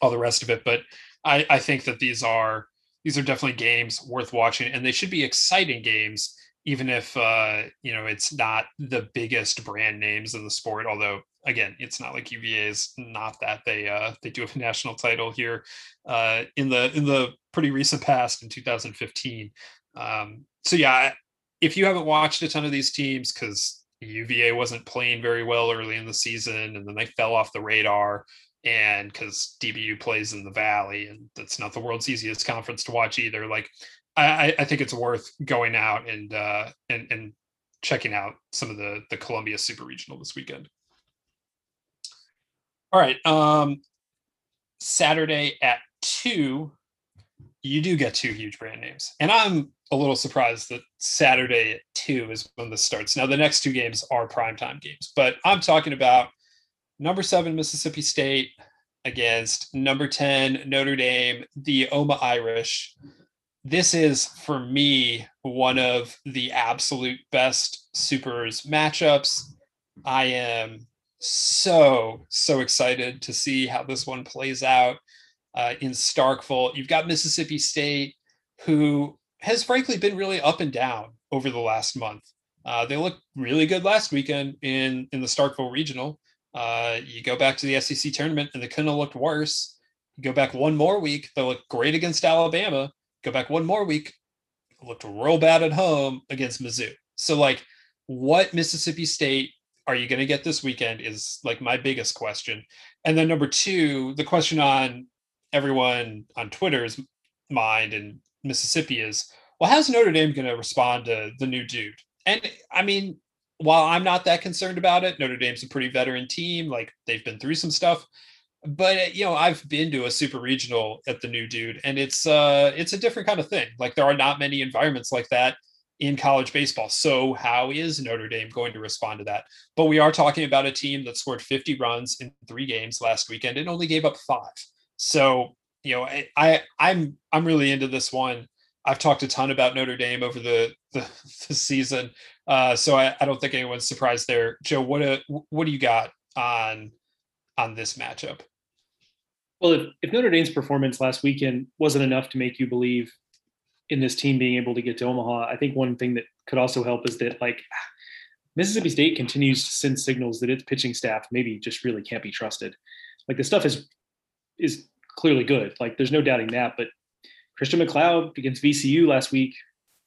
[SPEAKER 1] all the rest of it. But I, I think that these are these are definitely games worth watching, and they should be exciting games even if uh, you know it's not the biggest brand names in the sport. Although again, it's not like UVA is not that they uh, they do have a national title here uh, in the in the pretty recent past in 2015. Um, so yeah, if you haven't watched a ton of these teams because UVA wasn't playing very well early in the season and then they fell off the radar and because DBU plays in the Valley and that's not the world's easiest conference to watch either. Like I, I think it's worth going out and uh, and and checking out some of the the Columbia Super Regional this weekend. All right, um, Saturday at two, you do get two huge brand names, and I'm a little surprised that Saturday at two is when this starts. Now the next two games are primetime games, but I'm talking about number seven Mississippi State against number ten Notre Dame, the Oma Irish this is for me one of the absolute best supers matchups. I am so so excited to see how this one plays out uh, in Starkville. You've got Mississippi State, who has frankly been really up and down over the last month. Uh, they looked really good last weekend in in the Starkville regional. Uh, you go back to the SEC tournament, and they couldn't have looked worse. You go back one more week, they look great against Alabama Go back one more week, looked real bad at home against Mizzou. So, like, what Mississippi State are you going to get this weekend is like my biggest question. And then number two, the question on everyone on Twitter's mind in Mississippi is, well, how's Notre Dame going to respond to the new dude? And I mean, while I'm not that concerned about it, Notre Dame's a pretty veteran team. Like they've been through some stuff but you know i've been to a super regional at the new dude and it's uh it's a different kind of thing like there are not many environments like that in college baseball. So how is notre dame going to respond to that? But we are talking about a team that scored 50 runs in three games last weekend and only gave up five. So you know i, I i'm i'm really into this one. I've talked a ton about notre dame over the the, *laughs* the season. Uh so I, I don't think anyone's surprised there. Joe what a, what do you got on on this matchup?
[SPEAKER 2] Well, if, if Notre Dame's performance last weekend wasn't enough to make you believe in this team being able to get to Omaha, I think one thing that could also help is that like Mississippi State continues to send signals that its pitching staff maybe just really can't be trusted. Like the stuff is is clearly good. Like there's no doubting that. But Christian MacLeod against VCU last week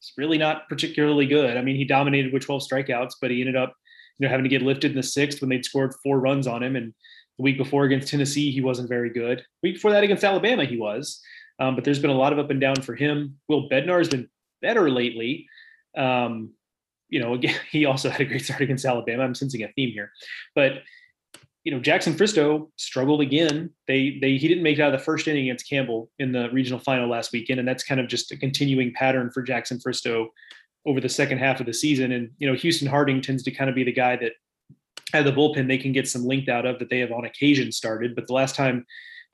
[SPEAKER 2] is really not particularly good. I mean, he dominated with 12 strikeouts, but he ended up, you know, having to get lifted in the sixth when they'd scored four runs on him. And the week before against Tennessee, he wasn't very good. The week before that against Alabama, he was. Um, but there's been a lot of up and down for him. Will Bednar has been better lately. Um, you know, again, *laughs* he also had a great start against Alabama. I'm sensing a theme here, but you know, Jackson Fristoe struggled again. They they he didn't make it out of the first inning against Campbell in the regional final last weekend, and that's kind of just a continuing pattern for Jackson Fristoe over the second half of the season. And you know, Houston Harding tends to kind of be the guy that at the bullpen they can get some length out of that they have on occasion started. But the last time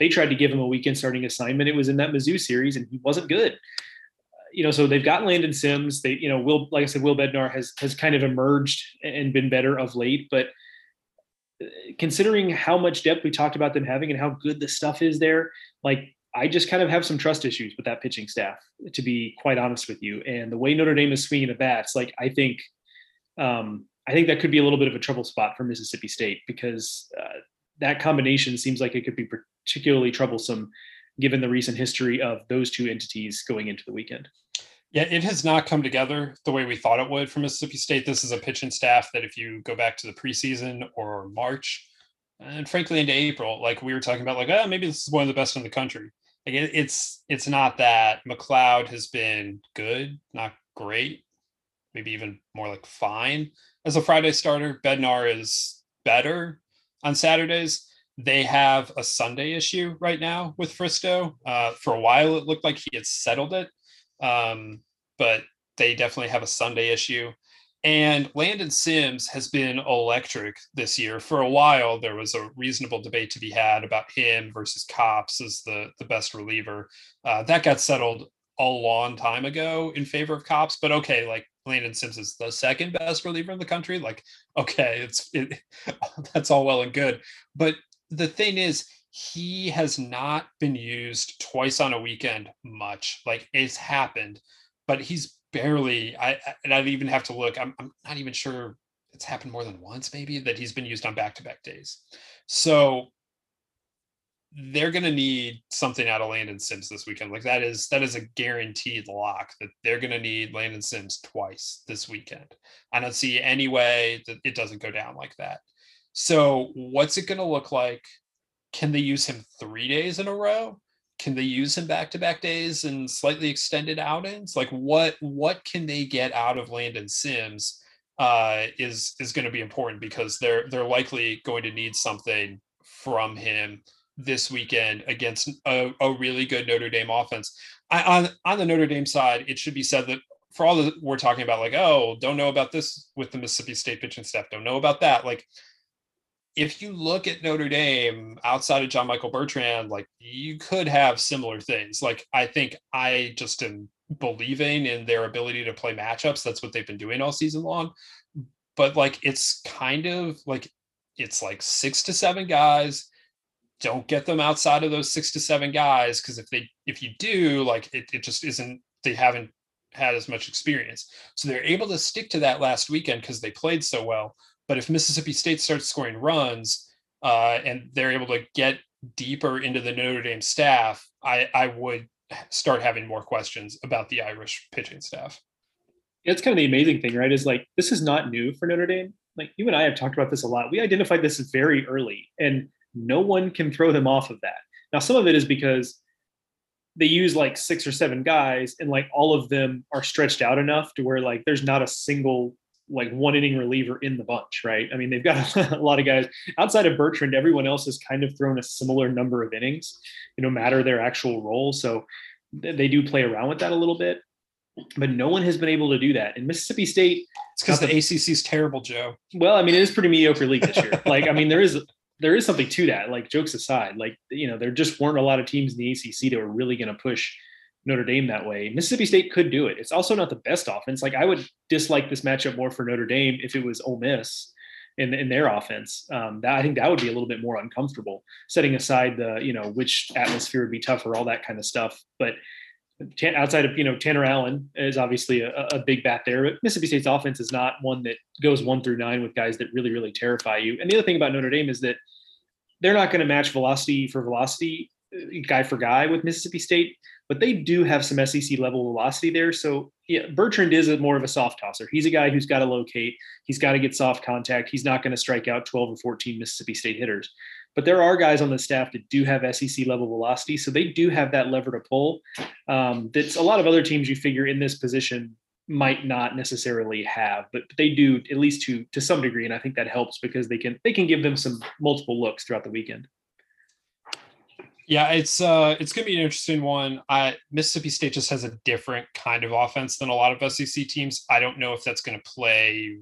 [SPEAKER 2] they tried to give him a weekend starting assignment, it was in that Mizzou series, and he wasn't good. You know, so they've got Landon Sims. They, you know, Will, like I said, Will Bednar has has kind of emerged and been better of late, but considering how much depth we talked about them having and how good the stuff is there, like I just kind of have some trust issues with that pitching staff, to be quite honest with you. And the way Notre Dame is swinging the bats, like I think, um, I think that could be a little bit of a trouble spot for Mississippi State because uh, that combination seems like it could be particularly troublesome given the recent history of those two entities going into the weekend.
[SPEAKER 1] Yeah, it has not come together the way we thought it would for Mississippi State. This is a pitching staff that, if you go back to the preseason or March, and frankly into April, like we were talking about, like, oh, maybe this is one of the best in the country. Like it, it's it's not that. MacLeod has been good, not great, maybe even more like fine as a Friday starter. Bednar is better on Saturdays. They have a Sunday issue right now with Fristoe. Uh, for a while, it looked like he had settled it um, but they definitely have a Sunday issue. And Landon Sims has been electric this year. For a while, there was a reasonable debate to be had about him versus Kopps as the, the best reliever. Uh, that got settled a long time ago in favor of Kopps, But okay, like Landon Sims is the second best reliever in the country. Like, okay, it's it, *laughs* that's all well and good. But the thing is, he has not been used twice on a weekend much. Like it's happened, but he's barely. I and I'd even have to look. I'm, I'm not even sure it's happened more than once, maybe that he's been used on back-to-back days. So they're going to need something out of Landon Sims this weekend. Like that is that is a guaranteed lock that they're going to need Landon Sims twice this weekend. I don't see any way that it doesn't go down like that. So what's it going to look like? can they use him three days in a row? Can they use him back to back days and slightly extended outings? Like what what can they get out of Landon Sims uh, is is going to be important because they're they're likely going to need something from him this weekend against a, a really good Notre Dame offense. I, on on the Notre Dame side, it should be said that for all that we're talking about, like oh, don't know about this with the Mississippi State pitching staff, don't know about that, like if you look at Notre Dame outside of John Michael Bertrand, like you could have similar things. Like I think I just am believing in their ability to play matchups. That's what they've been doing all season long. But like it's kind of like it's like six to seven guys. Don't get them outside of those six to seven guys because if they if you do, like it, it just isn't they haven't had as much experience. So they're able to stick to that last weekend because they played so well but if Mississippi State starts scoring runs uh, and they're able to get deeper into the Notre Dame staff, I, I would start having more questions about the Irish pitching staff.
[SPEAKER 2] It's kind of the amazing thing, right? Is like this is not new for Notre Dame. Like you and I have talked about this a lot. We identified this very early, and no one can throw them off of that. Now, some of it is because they use like six or seven guys, and like all of them are stretched out enough to where like there's not a single like one inning reliever in the bunch, right? I mean, they've got *laughs* a lot of guys outside of Bertrand. Everyone else has kind of thrown a similar number of innings, no matter their actual role. So they do play around with that a little bit, but no one has been able to do that. In Mississippi State,
[SPEAKER 1] it's because the, the ACC is terrible, Joe.
[SPEAKER 2] Well, I mean, it is pretty mediocre league this year. *laughs* like, I mean, there is there is something to that. Like, jokes aside, like you know, there just weren't a lot of teams in the ACC that were really going to push Notre Dame that way. Mississippi State could do it. It's also not the best offense. Like I would dislike this matchup more for Notre Dame if it was Ole Miss, in, in their offense. Um, that I think that would be a little bit more uncomfortable, setting aside the you know which atmosphere would be tougher, all that kind of stuff. But outside of you know Tanner Allen is obviously a, a, big bat there, but Mississippi State's offense is not one that goes one through nine with guys that really really terrify you. And the other thing about Notre Dame is that they're not going to match velocity for velocity, uh, guy for guy with Mississippi State, but they do have some SEC level velocity there. So yeah, Bertrand is a more of a soft tosser. He's a guy who's got to locate. He's got to get soft contact. He's not going to strike out 12 or 14 Mississippi State hitters. But there are guys on the staff that do have SEC level velocity, so they do have that lever to pull. Um, that's a lot of other teams you figure in this position might not necessarily have, but they do at least to to some degree, and I think that helps because they can they can give them some multiple looks throughout the weekend.
[SPEAKER 1] Yeah, it's uh it's gonna be an interesting one. I Mississippi State just has a different kind of offense than a lot of SEC teams. I don't know if that's gonna play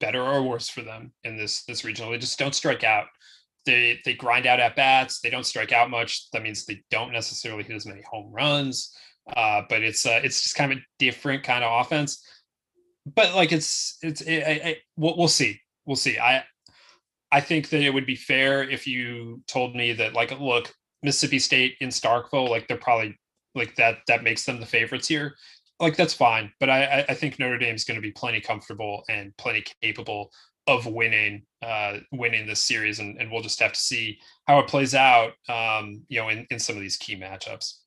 [SPEAKER 1] better or worse for them in this this regional. They just don't strike out. They they grind out at bats. They don't strike out much. That means they don't necessarily hit as many home runs. Uh, but it's uh, it's just kind of a different kind of offense. But like it's it's it, it, it, we'll, we'll see we'll see. I I think that it would be fair if you told me that like look Mississippi State in Starkville, like they're probably like that that makes them the favorites here. Like that's fine, but I I think Notre Dame's going to be plenty comfortable and plenty capable of winning uh winning this series and, and we'll just have to see how it plays out um you know in, in some of these key matchups.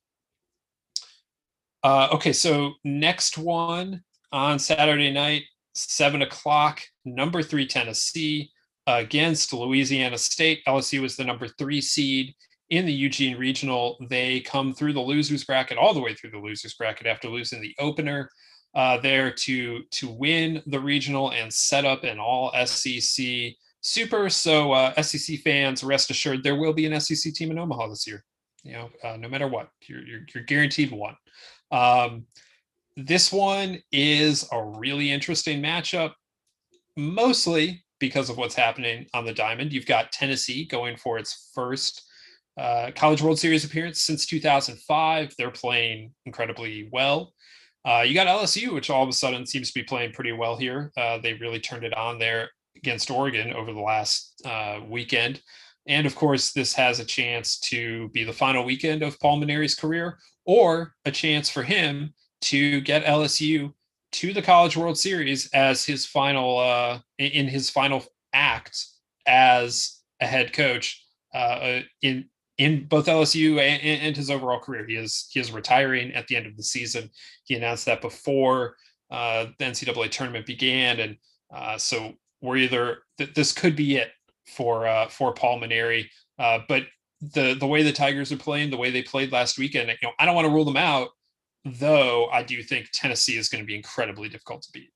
[SPEAKER 1] Uh okay so next one on saturday night seven o'clock number three tennessee against louisiana state. Lsu was the number three seed in the Eugene Regional, they come through the losers bracket all the way through the losers bracket after losing the opener uh, there to to win the regional and set up an all SEC super. So uh, SEC fans, rest assured, there will be an SEC team in Omaha this year. You know, uh, no matter what, you're, you're, you're guaranteed one. Um, this one is a really interesting matchup, mostly because of what's happening on the diamond. You've got Tennessee going for its first uh, College World Series appearance since 2005. They're playing incredibly well. Uh, you got LSU, which all of a sudden seems to be playing pretty well here. Uh, they really turned it on there against Oregon over the last uh, weekend. And of course, this has a chance to be the final weekend of Paul Mainieri's career, or a chance for him to get LSU to the College World Series as his final uh, in his final act as a head coach uh, in in both LSU and, and, his overall career. He is he is retiring at the end of the season. He announced that before uh, the NCAA tournament began, and uh, so we're either th- this could be it for uh, for Paul Mainieri. Uh, but the the way the Tigers are playing, the way they played last weekend, you know, I don't want to rule them out. Though I do think Tennessee is going to be incredibly difficult to beat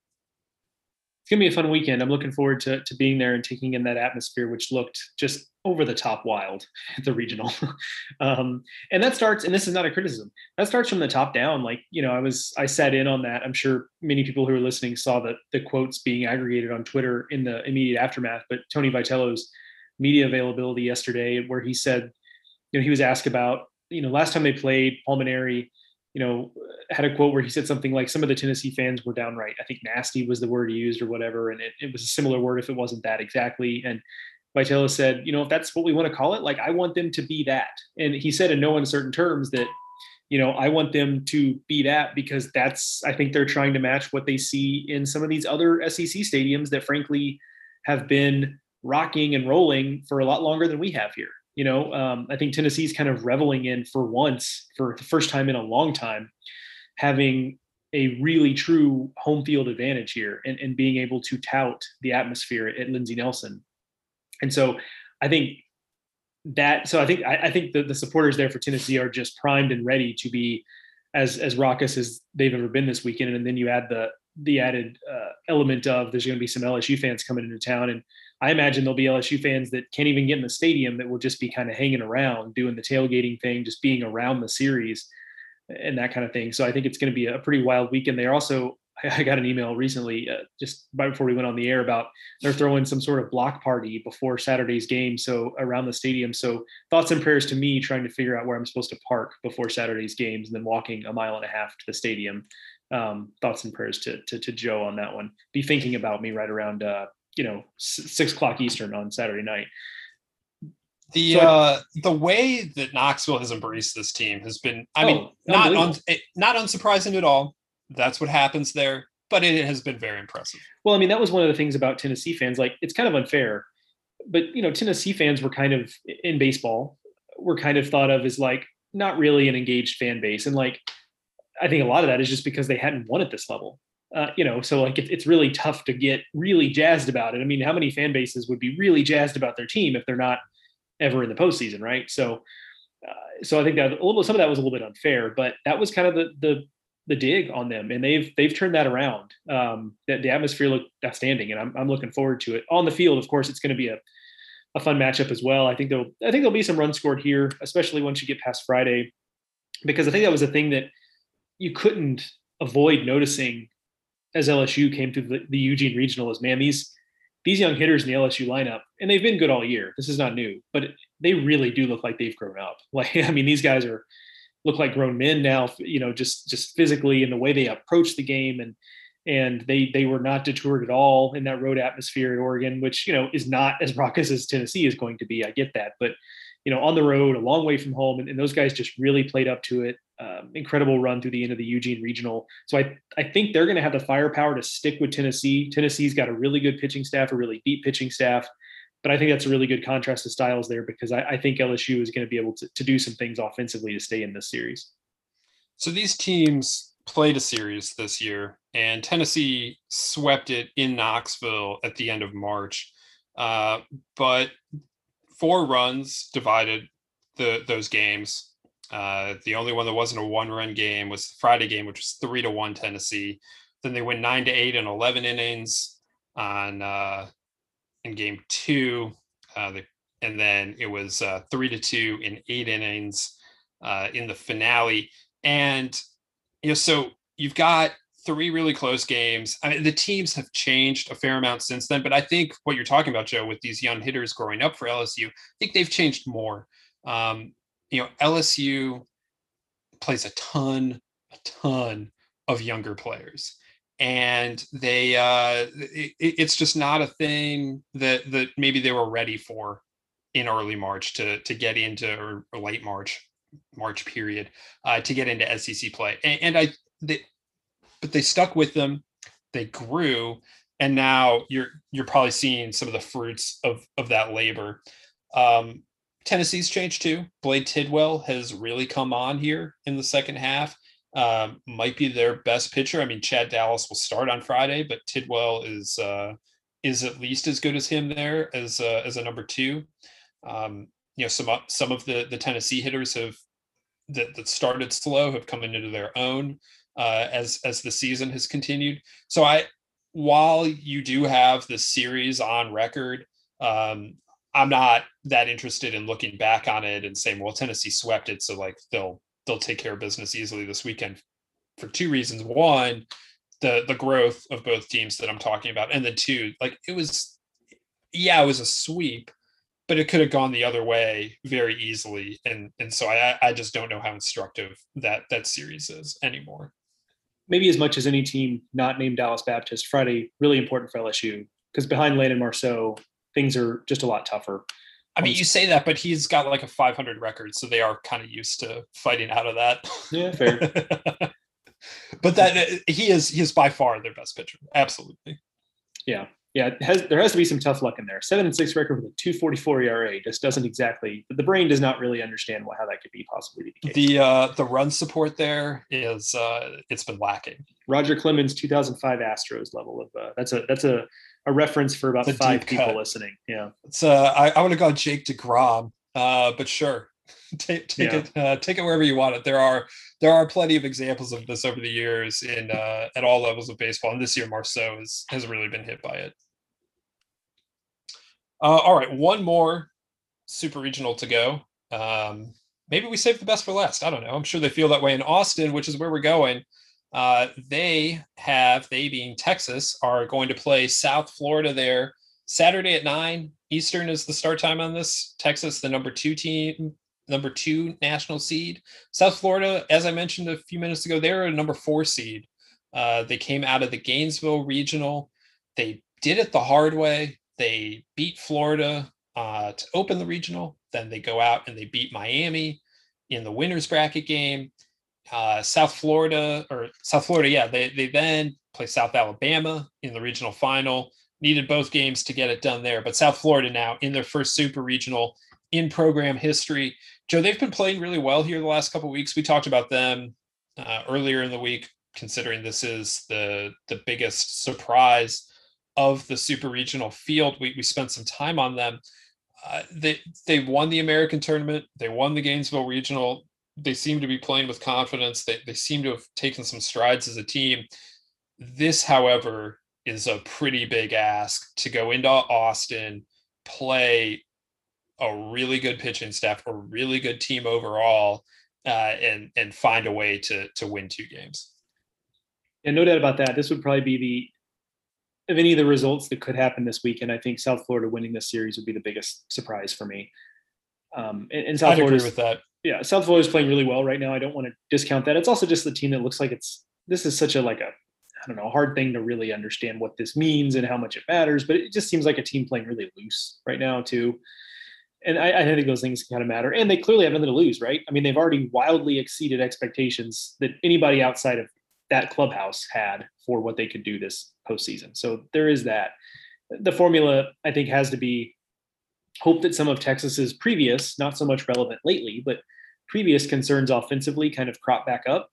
[SPEAKER 2] it's gonna be a fun weekend. I'm looking forward to to being there and taking in that atmosphere, which looked just over the top wild *laughs* at the regional. *laughs* um, and that starts, and this is not a criticism. That starts from the top down. Like you know, I was I sat in on that. I'm sure many people who are listening saw that the quotes being aggregated on Twitter in the immediate aftermath. But Tony Vitello's media availability yesterday, where he said, you know, he was asked about you know last time they played Paul Mainieri you know, had a quote where he said something like some of the Tennessee fans were downright, I think nasty was the word he used or whatever. And it, it was a similar word if it wasn't that exactly. And Vitello said, you know, if that's what we want to call it, like I want them to be that. And he said in no uncertain terms that, you know, I want them to be that because that's, I think they're trying to match what they see in some of these other SEC stadiums that frankly have been rocking and rolling for a lot longer than we have here. You know, um, I think Tennessee's kind of reveling in for once, for the first time in a long time, having a really true home field advantage here and, and being able to tout the atmosphere at Lindsey Nelson. And so I think that so I think I, I think the, the supporters there for Tennessee are just primed and ready to be as as raucous as they've ever been this weekend. And then you add the the added uh, element of there's going to be some LSU fans coming into town and I imagine there'll be LSU fans that can't even get in the stadium that will just be kind of hanging around, doing the tailgating thing, just being around the series and that kind of thing. So I think it's going to be a pretty wild weekend. They're also, I got an email recently, uh, just right before we went on the air, about they're throwing some sort of block party before Saturday's game. So around the stadium. So thoughts and prayers to me trying to figure out where I'm supposed to park before Saturday's games and then walking a mile and a half to the stadium. Um, thoughts and prayers to, to, to Joe on that one. Be thinking about me right around uh, you know six o'clock Eastern on Saturday night.
[SPEAKER 1] The so, uh, the way that Knoxville has embraced this team has been, I oh, mean, not un, not unsurprising at all. That's what happens there, but it has been very impressive.
[SPEAKER 2] Well, I mean, that was one of the things about Tennessee fans. Like, it's kind of unfair, but you know, Tennessee fans were kind of in baseball, were kind of thought of as like not really an engaged fan base, and like I think a lot of that is just because they hadn't won at this level. Uh, you know, so like it, it's really tough to get really jazzed about it. I mean, how many fan bases would be really jazzed about their team if they're not ever in the postseason, right? So, uh, so I think that a little some of that was a little bit unfair, but that was kind of the the the dig on them, and they've they've turned that around. Um, that the atmosphere looked outstanding, and I'm I'm looking forward to it. On the field, of course, it's going to be a a fun matchup as well. I think there'll I think there'll be some runs scored here, especially once you get past Friday, because I think that was a thing that you couldn't avoid noticing as LSU came to the, the Eugene Regional. Is man these these young hitters in the LSU lineup, and they've been good all year. This is not new, but they really do look like they've grown up. *laughs* Like, I mean, these guys are look like grown men now, you know, just just physically and the way they approach the game and and they they were not detoured at all in that road atmosphere at Oregon, which you know is not as *laughs* raucous as Tennessee is going to be. I get that, but you know, on the road, a long way from home, and, and those guys just really played up to it. Um, incredible run through the end of the Eugene Regional. So I I think they're going to have the firepower to stick with Tennessee. Tennessee's got a really good pitching staff, a really deep pitching staff, but I think that's a really good contrast of styles there because I, I think LSU is going to be able to, to do some things offensively to stay in this series.
[SPEAKER 1] So these teams played a series this year, and Tennessee swept it in Knoxville at the end of March. Uh, but four runs divided the those games. Uh, the only one that wasn't a one-run game was the Friday game, which was three to one Tennessee. Then they went nine to eight in eleven innings on uh, in game two. Uh, the, and then it was uh, three to two in eight innings uh, in the finale. And you know, so you've got three really close games. I mean, the teams have changed a fair amount since then, but I think what you're talking about, Joe, with these young hitters growing up for LSU, I think they've changed more. Um, you know, LSU plays a ton, a ton of younger players. And they uh it, it's just not a thing that that maybe they were ready for in early march to to get into or, late march march period uh to get into sec play. And, and i they but they stuck with them they grew and now you're you're probably seeing some of the fruits of of that labor. Um tennessee's changed too blade tidwell has really come on here in the second half um, might be their best pitcher. I mean, Chad Dallas will start on Friday, but Tidwell is uh, is at least as good as him there as uh, as a number two. Um, you know, some some of the the Tennessee hitters have that, that started slow have come into their own uh, as as the season has continued. So I, while you do have the series on record, um, I'm not that interested in looking back on it and saying, well, Tennessee swept it, so like they'll they'll take care of business easily this weekend for two reasons. One, the the growth of both teams that I'm talking about, and then two, like it was, yeah, it was a sweep, but it could have gone the other way very easily, and and so I I just don't know how instructive that that series is anymore.
[SPEAKER 2] Maybe as much as any team not named Dallas Baptist, Friday really important for LSU because behind Landon Marceau, things are just a lot tougher.
[SPEAKER 1] I mean, you say that, but he's got like a 500 record, so they are kind of used to fighting out of that.
[SPEAKER 2] Yeah, fair. *laughs*
[SPEAKER 1] but that uh, he is he is by far their best pitcher. Absolutely.
[SPEAKER 2] Yeah, yeah. Has, there has to be some tough luck in there. Seven and six record with a 2.44 ERA just doesn't exactly. The brain does not really understand how that could be possibly
[SPEAKER 1] the case. The uh, the run support there is uh, it's been lacking.
[SPEAKER 2] Roger Clemens 2005 Astros level of uh, that's a that's a a reference for about five people cut. listening. Yeah.
[SPEAKER 1] It's uh I, I would have gone Jake DeGrom, uh, but sure. *laughs* take take yeah. it uh, take it wherever you want it. There are there are plenty of examples of this over the years in uh, at all levels of baseball, and this year Marceau has has really been hit by it. Uh, all right, one more super regional to go. Um, maybe we save the best for last. I don't know. I'm sure they feel that way in Austin, which is where we're going. Uh, they have, they being Texas, are going to play South Florida there Saturday at nine Eastern is the start time on this. Texas, the number two team, number two national seed. South Florida, as I mentioned a few minutes ago, they're a number four seed. Uh, they came out of the Gainesville regional. They did it the hard way. They beat Florida uh, to open the regional. Then they go out and they beat Miami in the winners bracket game. Uh, South Florida or South Florida, yeah, they they then play South Alabama in the regional final. Needed both games to get it done there, but South Florida now in their first super regional in program history. Joe, they've been playing really well here the last couple weeks. We talked about them uh, earlier in the week, considering this is the the biggest surprise of the super regional field. We we spent some time on them. Uh, they they won the American tournament. They won the Gainesville regional. They seem to be playing with confidence. They they seem to have taken some strides as a team. This, however, is a pretty big ask to go into Austin, play a really good pitching staff, a really good team overall, uh, and and find a way to to win two games.
[SPEAKER 2] And no doubt about that. This would probably be the of any of the results that could happen this weekend. I think South Florida winning this series would be the biggest surprise for me. Um, and, and South
[SPEAKER 1] Florida with that.
[SPEAKER 2] Yeah, South Florida is playing really well right now. I don't want to discount that. It's also just the team that looks like it's this is such a like a I don't know hard thing to really understand what this means and how much it matters. But it just seems like a team playing really loose right now too and I, I, think those things kind of matter. And they clearly have nothing to lose, right? I mean, they've already wildly exceeded expectations that anybody outside of that clubhouse had for what they could do this postseason. So there is that. The formula, I think, has to be hope that some of Texas's previous, not so much relevant lately, but previous concerns offensively kind of crop back up.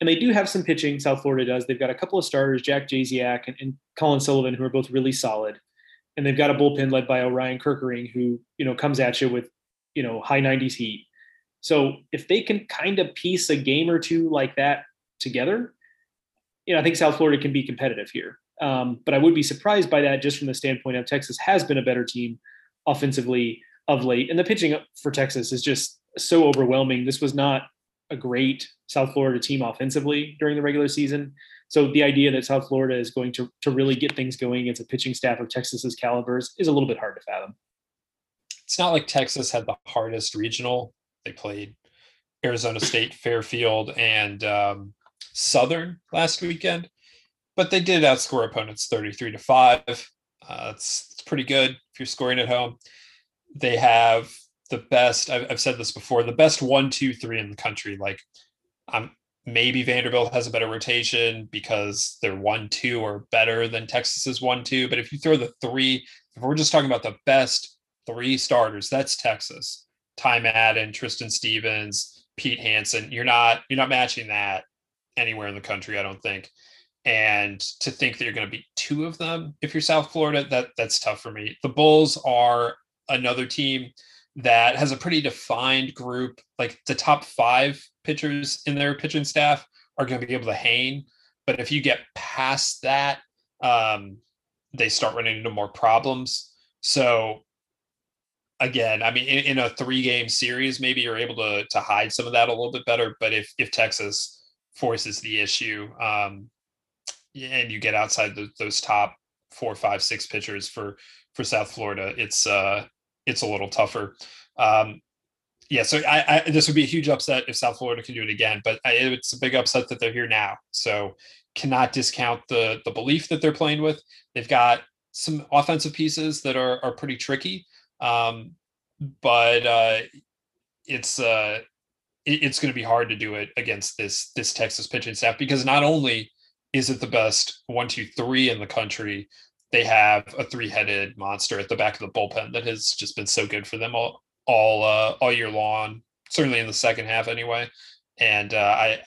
[SPEAKER 2] And they do have some pitching, South Florida does. They've got a couple of starters, Jack Jasiak and, and Colin Sullivan, who are both really solid and they've got a bullpen led by Orion Kerkering, who you know comes at you with you know high 90s heat. So if they can kind of piece a game or two like that together, you know I think South Florida can be competitive here. Um, but I would be surprised by that just from the standpoint of Texas has been a better team offensively of late, and the pitching for Texas is just so overwhelming. This was not a great South Florida team offensively during the regular season. So the idea that South Florida is going to to really get things going against a pitching staff of Texas's calibers is a little bit hard to fathom.
[SPEAKER 1] It's not like Texas had the hardest regional. They played Arizona State, Fairfield, and um, Southern last weekend, but they did outscore opponents thirty-three to five. Uh, it's, it's pretty good if you're scoring at home. They have the best. I've, I've said this before. The best one, two, three in the country. Like I'm maybe Vanderbilt has a better rotation because their one two are better than Texas's one two. But if you throw the three, if we're just talking about the best three starters, that's Texas. Ty Madden, Tristan Stevens, Pete Hansen. You're not you're not matching that anywhere in the country, I don't think. And to think that you're going to beat two of them if you're South Florida, that that's tough for me. The Bulls are another team that has a pretty defined group. Like the top five pitchers in their pitching staff are going to be able to hang. But if you get past that, um, they start running into more problems. So again, I mean, in, in, a three game series, maybe you're able to to hide some of that a little bit better. But if if Texas forces the issue, um, and you get outside the, those top four, five, six pitchers for for South Florida, it's uh it's a little tougher. Um, yeah, so I, I, this would be a huge upset if South Florida can do it again, but I, it's a big upset that they're here now. So cannot discount the the belief that they're playing with. They've got some offensive pieces that are are pretty tricky, um, but uh, it's uh, it, it's going to be hard to do it against this this Texas pitching staff because not only is it the best one two three in the country, they have a three-headed monster at the back of the bullpen that has just been so good for them all all uh, all year long. Certainly in the second half, anyway. And uh, I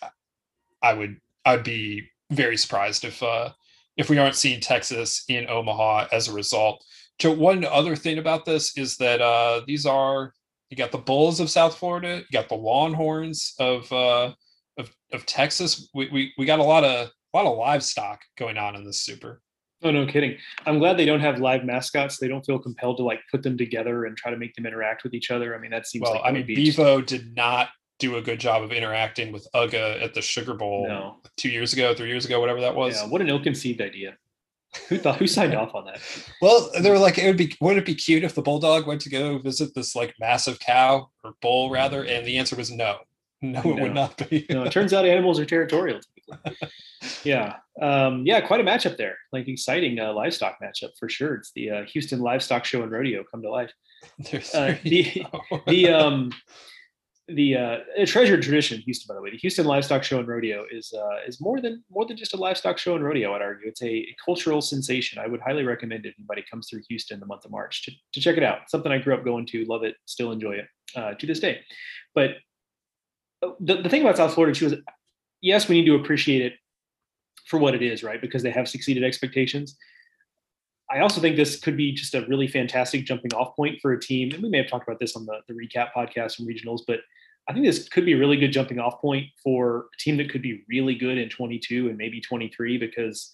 [SPEAKER 1] I would I'd be very surprised if uh, if we aren't seeing Texas in Omaha as a result. So one other thing about this is that uh, these are you got the Bulls of South Florida, you got the Longhorns of uh, of, of Texas. We, we we got a lot of a lot of livestock going on in this super.
[SPEAKER 2] Oh, no kidding. I'm glad they don't have live mascots. They don't feel compelled to like put them together and try to make them interact with each other. I mean, that seems
[SPEAKER 1] well,
[SPEAKER 2] like
[SPEAKER 1] I mean, Bevo did not do a good job of interacting with Uga at the Sugar Bowl no. two years ago, three years ago, whatever that was.
[SPEAKER 2] Yeah, what an ill-conceived idea. Who thought who signed off on that? *laughs*
[SPEAKER 1] Well, they were like, it would be wouldn't it be cute if the bulldog went to go visit this like massive cow or bull rather? Mm. And the answer was no. No, *laughs* no. it would not be.
[SPEAKER 2] no, it turns out animals are territorial *laughs* yeah, um, yeah, quite a matchup there. Like exciting uh, livestock matchup for sure. It's the uh, Houston Livestock Show and Rodeo come to life. *laughs* Uh, the *laughs* the um the uh, a treasured tradition Houston, by the way. The Houston Livestock Show and Rodeo is uh, is more than more than just a livestock show and rodeo. I'd argue it's a, a cultural sensation. I would highly recommend it. Anybody comes through Houston in the month of March to, to check it out. Something I grew up going to, love it, still enjoy it uh, to this day. But uh, the, the thing about South Florida too is, yes, we need to appreciate it for what it is, right? Because they have succeeded expectations. I also think this could be just a really fantastic jumping off point for a team. And we may have talked about this on the, the recap podcast from regionals, but I think this could be a really good jumping off point for a team that could be really good in 22 and maybe 23 because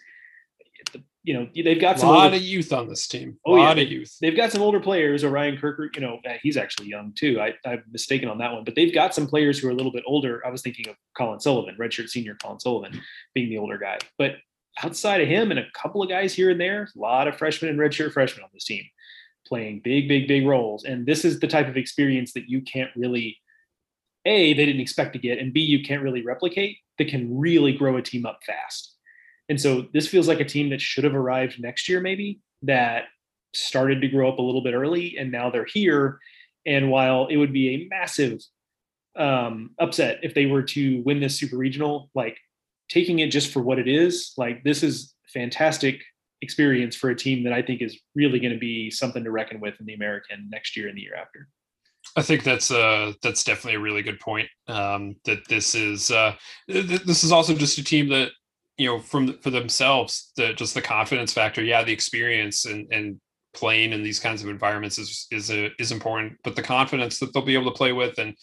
[SPEAKER 2] you know they've got
[SPEAKER 1] some a lot older, of youth on this team.
[SPEAKER 2] Oh, A
[SPEAKER 1] lot
[SPEAKER 2] yeah,
[SPEAKER 1] of youth.
[SPEAKER 2] They've got some older players. Orion Kirker, you know, eh, he's actually young too. I, I'm mistaken on that one, but they've got some players who are a little bit older. I was thinking of Colin Sullivan, redshirt senior Colin Sullivan, being the older guy. But outside of him and a couple of guys here and there, a lot of freshmen and redshirt freshmen on this team playing big, big, big roles. And this is the type of experience that you can't really a they didn't expect to get and b you can't really replicate that can really grow a team up fast and so this feels like a team that should have arrived next year maybe that started to grow up a little bit early and now they're here and while it would be a massive um, upset if they were to win this super regional like taking it just for what it is like this is fantastic experience for a team that i think is really going to be something to reckon with in the american next year and the year after
[SPEAKER 1] I think that's uh that's definitely a really good point. Um, that this is uh, th- this is also just a team that you know from for themselves the just the confidence factor. Yeah, the experience and and playing in these kinds of environments is is a, is important, but the confidence that they'll be able to play with and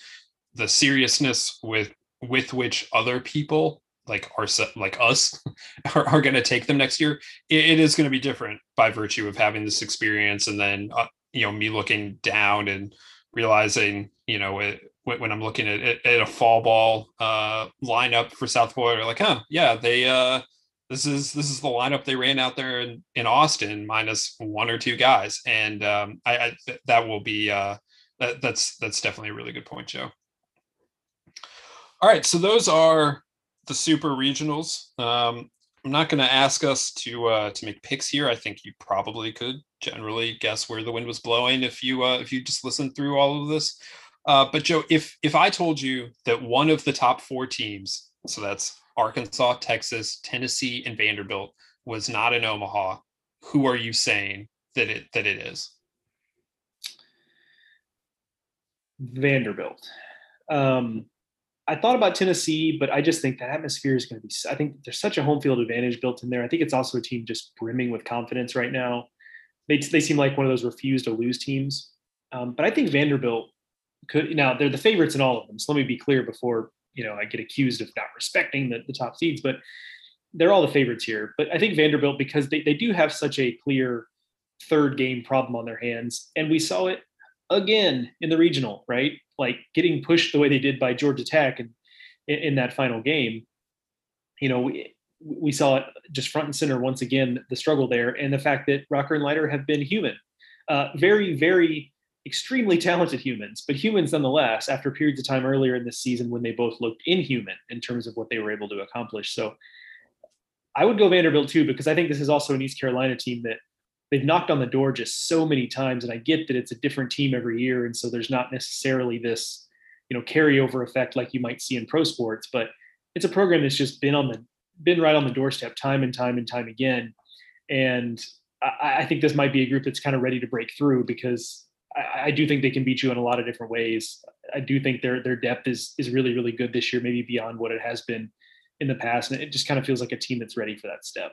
[SPEAKER 1] the seriousness with with which other people like our like us *laughs* are, are going to take them next year it, it is going to be different by virtue of having this experience and then uh, you know me looking down and realizing, you know, it, when I'm looking at, at a fall ball uh, lineup for South Florida, like, huh, yeah, they uh, this is this is the lineup they ran out there in, in Austin, minus one or two guys, and um, I, I that will be uh, that, that's that's definitely a really good point, Joe. All right, so those are the super regionals. Um, I'm not going to ask us to uh, to make picks here. I think you probably could generally guess where the wind was blowing if you uh, if you just listened through all of this. Uh, but Joe, if if I told you that one of the top four teams, so that's Arkansas, Texas, Tennessee, and Vanderbilt, was not in Omaha, who are you saying that it that it is?
[SPEAKER 2] Vanderbilt. Um, I thought about Tennessee, but I just think that atmosphere is going to be. I think there's such a home field advantage built in there. I think it's also a team just brimming with confidence right now. They they seem like one of those refuse to lose teams. Um, but I think Vanderbilt could. Now they're the favorites in all of them. So let me be clear before you know I get accused of not respecting the, the top seeds. But they're all the favorites here. But I think Vanderbilt because they they do have such a clear third game problem on their hands, and we saw it again in the regional, right? Like getting pushed the way they did by Georgia Tech and in, in that final game. You know, we, we saw it just front and center once again, the struggle there, and the fact that Rocker and Leiter have been human, uh, very, very extremely talented humans, but humans nonetheless. After periods of time earlier in this season when they both looked inhuman in terms of what they were able to accomplish, so I would go Vanderbilt too because I think this is also an East Carolina team that they've knocked on the door just so many times. And I get that it's a different team every year. And so there's not necessarily this, you know, carryover effect like you might see in pro sports, but it's a program that's just been on the been right on the doorstep time and time and time again. And I, I think this might be a group that's kind of ready to break through because I, I, do think they can beat you in a lot of different ways. I do think their their depth is is really really good this year, maybe beyond what it has been in the past, and it just kind of feels like a team that's ready for that step.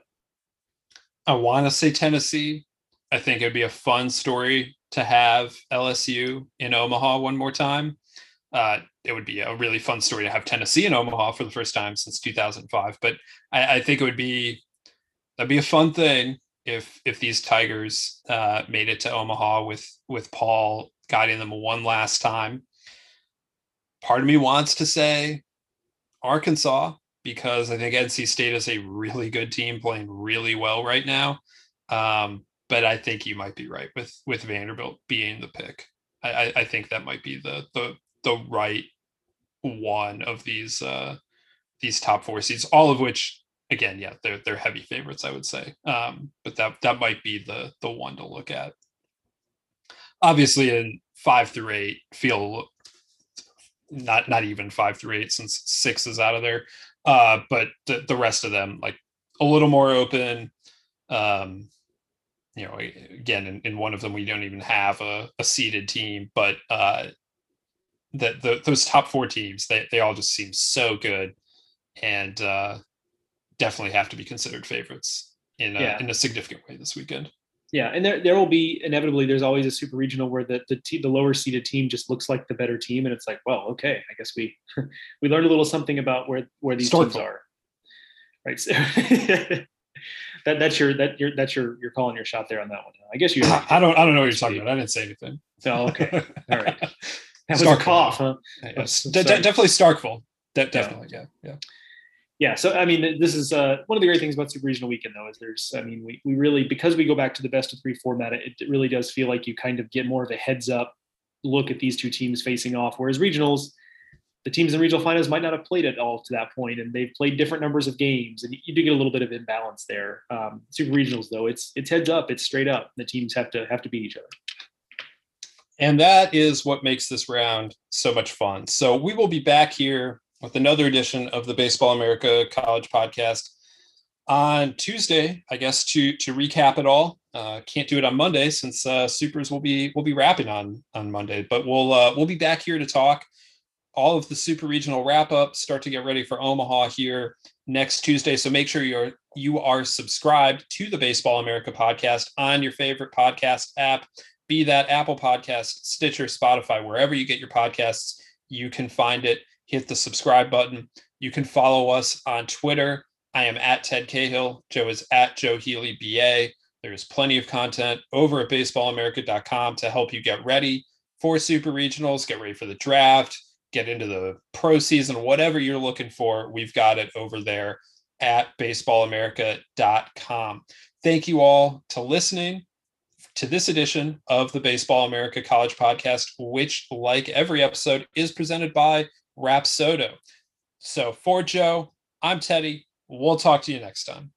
[SPEAKER 1] I want to say Tennessee, I think it'd be a fun story to have LSU in Omaha one more time. Uh, it would be a really fun story to have Tennessee in Omaha for the first time since 2005. But I, I think it would be that'd be a fun thing if if these Tigers uh, made it to Omaha with with Paul guiding them one last time. Part of me wants to say Arkansas because I think NC State is a really good team playing really well right now. Um, but I think you might be right with with Vanderbilt being the pick. I, I think that might be the the the right one of these uh these top four seeds, all of which again, yeah, they're they're heavy favorites, I would say. Um, but that that might be the the one to look at. Obviously, in five through eight, feel not not even five through eight since six is out of there. Uh, but the, the rest of them, like a little more open. Um, you know, again, in, in one of them, we don't even have a, a seeded team, but uh, that those top four teams, they, they all just seem so good and uh, definitely have to be considered favorites in a, yeah. in a significant way this weekend.
[SPEAKER 2] Yeah, and there there will be inevitably there's always a super regional where the the, te- the lower seeded team just looks like the better team, and it's like, well, okay, I guess we *laughs* we learned a little something about where where these Starkville. teams are, right? So *laughs* that that's your that your that's your you're calling your shot there on that one. I guess you.
[SPEAKER 1] Ah, I don't I don't know what you're talking about. I didn't say anything.
[SPEAKER 2] Oh, okay, *laughs* all right. That was a cough, huh?
[SPEAKER 1] Yeah, de- definitely Starkville. De- definitely, yeah, yeah. yeah
[SPEAKER 2] yeah so i mean this is uh, one of the great things about super regional weekend though is there's i mean we, we really because we go back to the best of three format it, it really does feel like you kind of get more of a heads up look at these two teams facing off whereas regionals the teams in regional finals might not have played at all to that point and they've played different numbers of games and you do get a little bit of imbalance there. Um, super regionals though it's it's heads up it's straight up the teams have to have to beat each other.
[SPEAKER 1] And that is what makes this round so much fun. So we will be back here with another edition of the Baseball America College Podcast on Tuesday, I guess to to recap it all. Uh, can't do it on Monday since uh, Supers will be will be wrapping on on Monday, but we'll uh, we'll be back here to talk all of the Super Regional wrap up. Start to get ready for Omaha here next Tuesday. So make sure you're you are subscribed to the Baseball America podcast on your favorite podcast app, be that Apple Podcast, Stitcher, Spotify, wherever you get your podcasts. You can find it hit the subscribe button. You can follow us on Twitter. I am at Ted Cahill. Joe is at Joe Healy BA. There's plenty of content over at baseballamerica.com to help you get ready for super regionals, get ready for the draft, get into the pro season, whatever you're looking for. We've got it over there at baseballamerica.com. Thank you all to listening to this edition of the Baseball America College Podcast, which, like every episode, is presented by Rapsodo. So for Joe, I'm Teddy. We'll talk to you next time.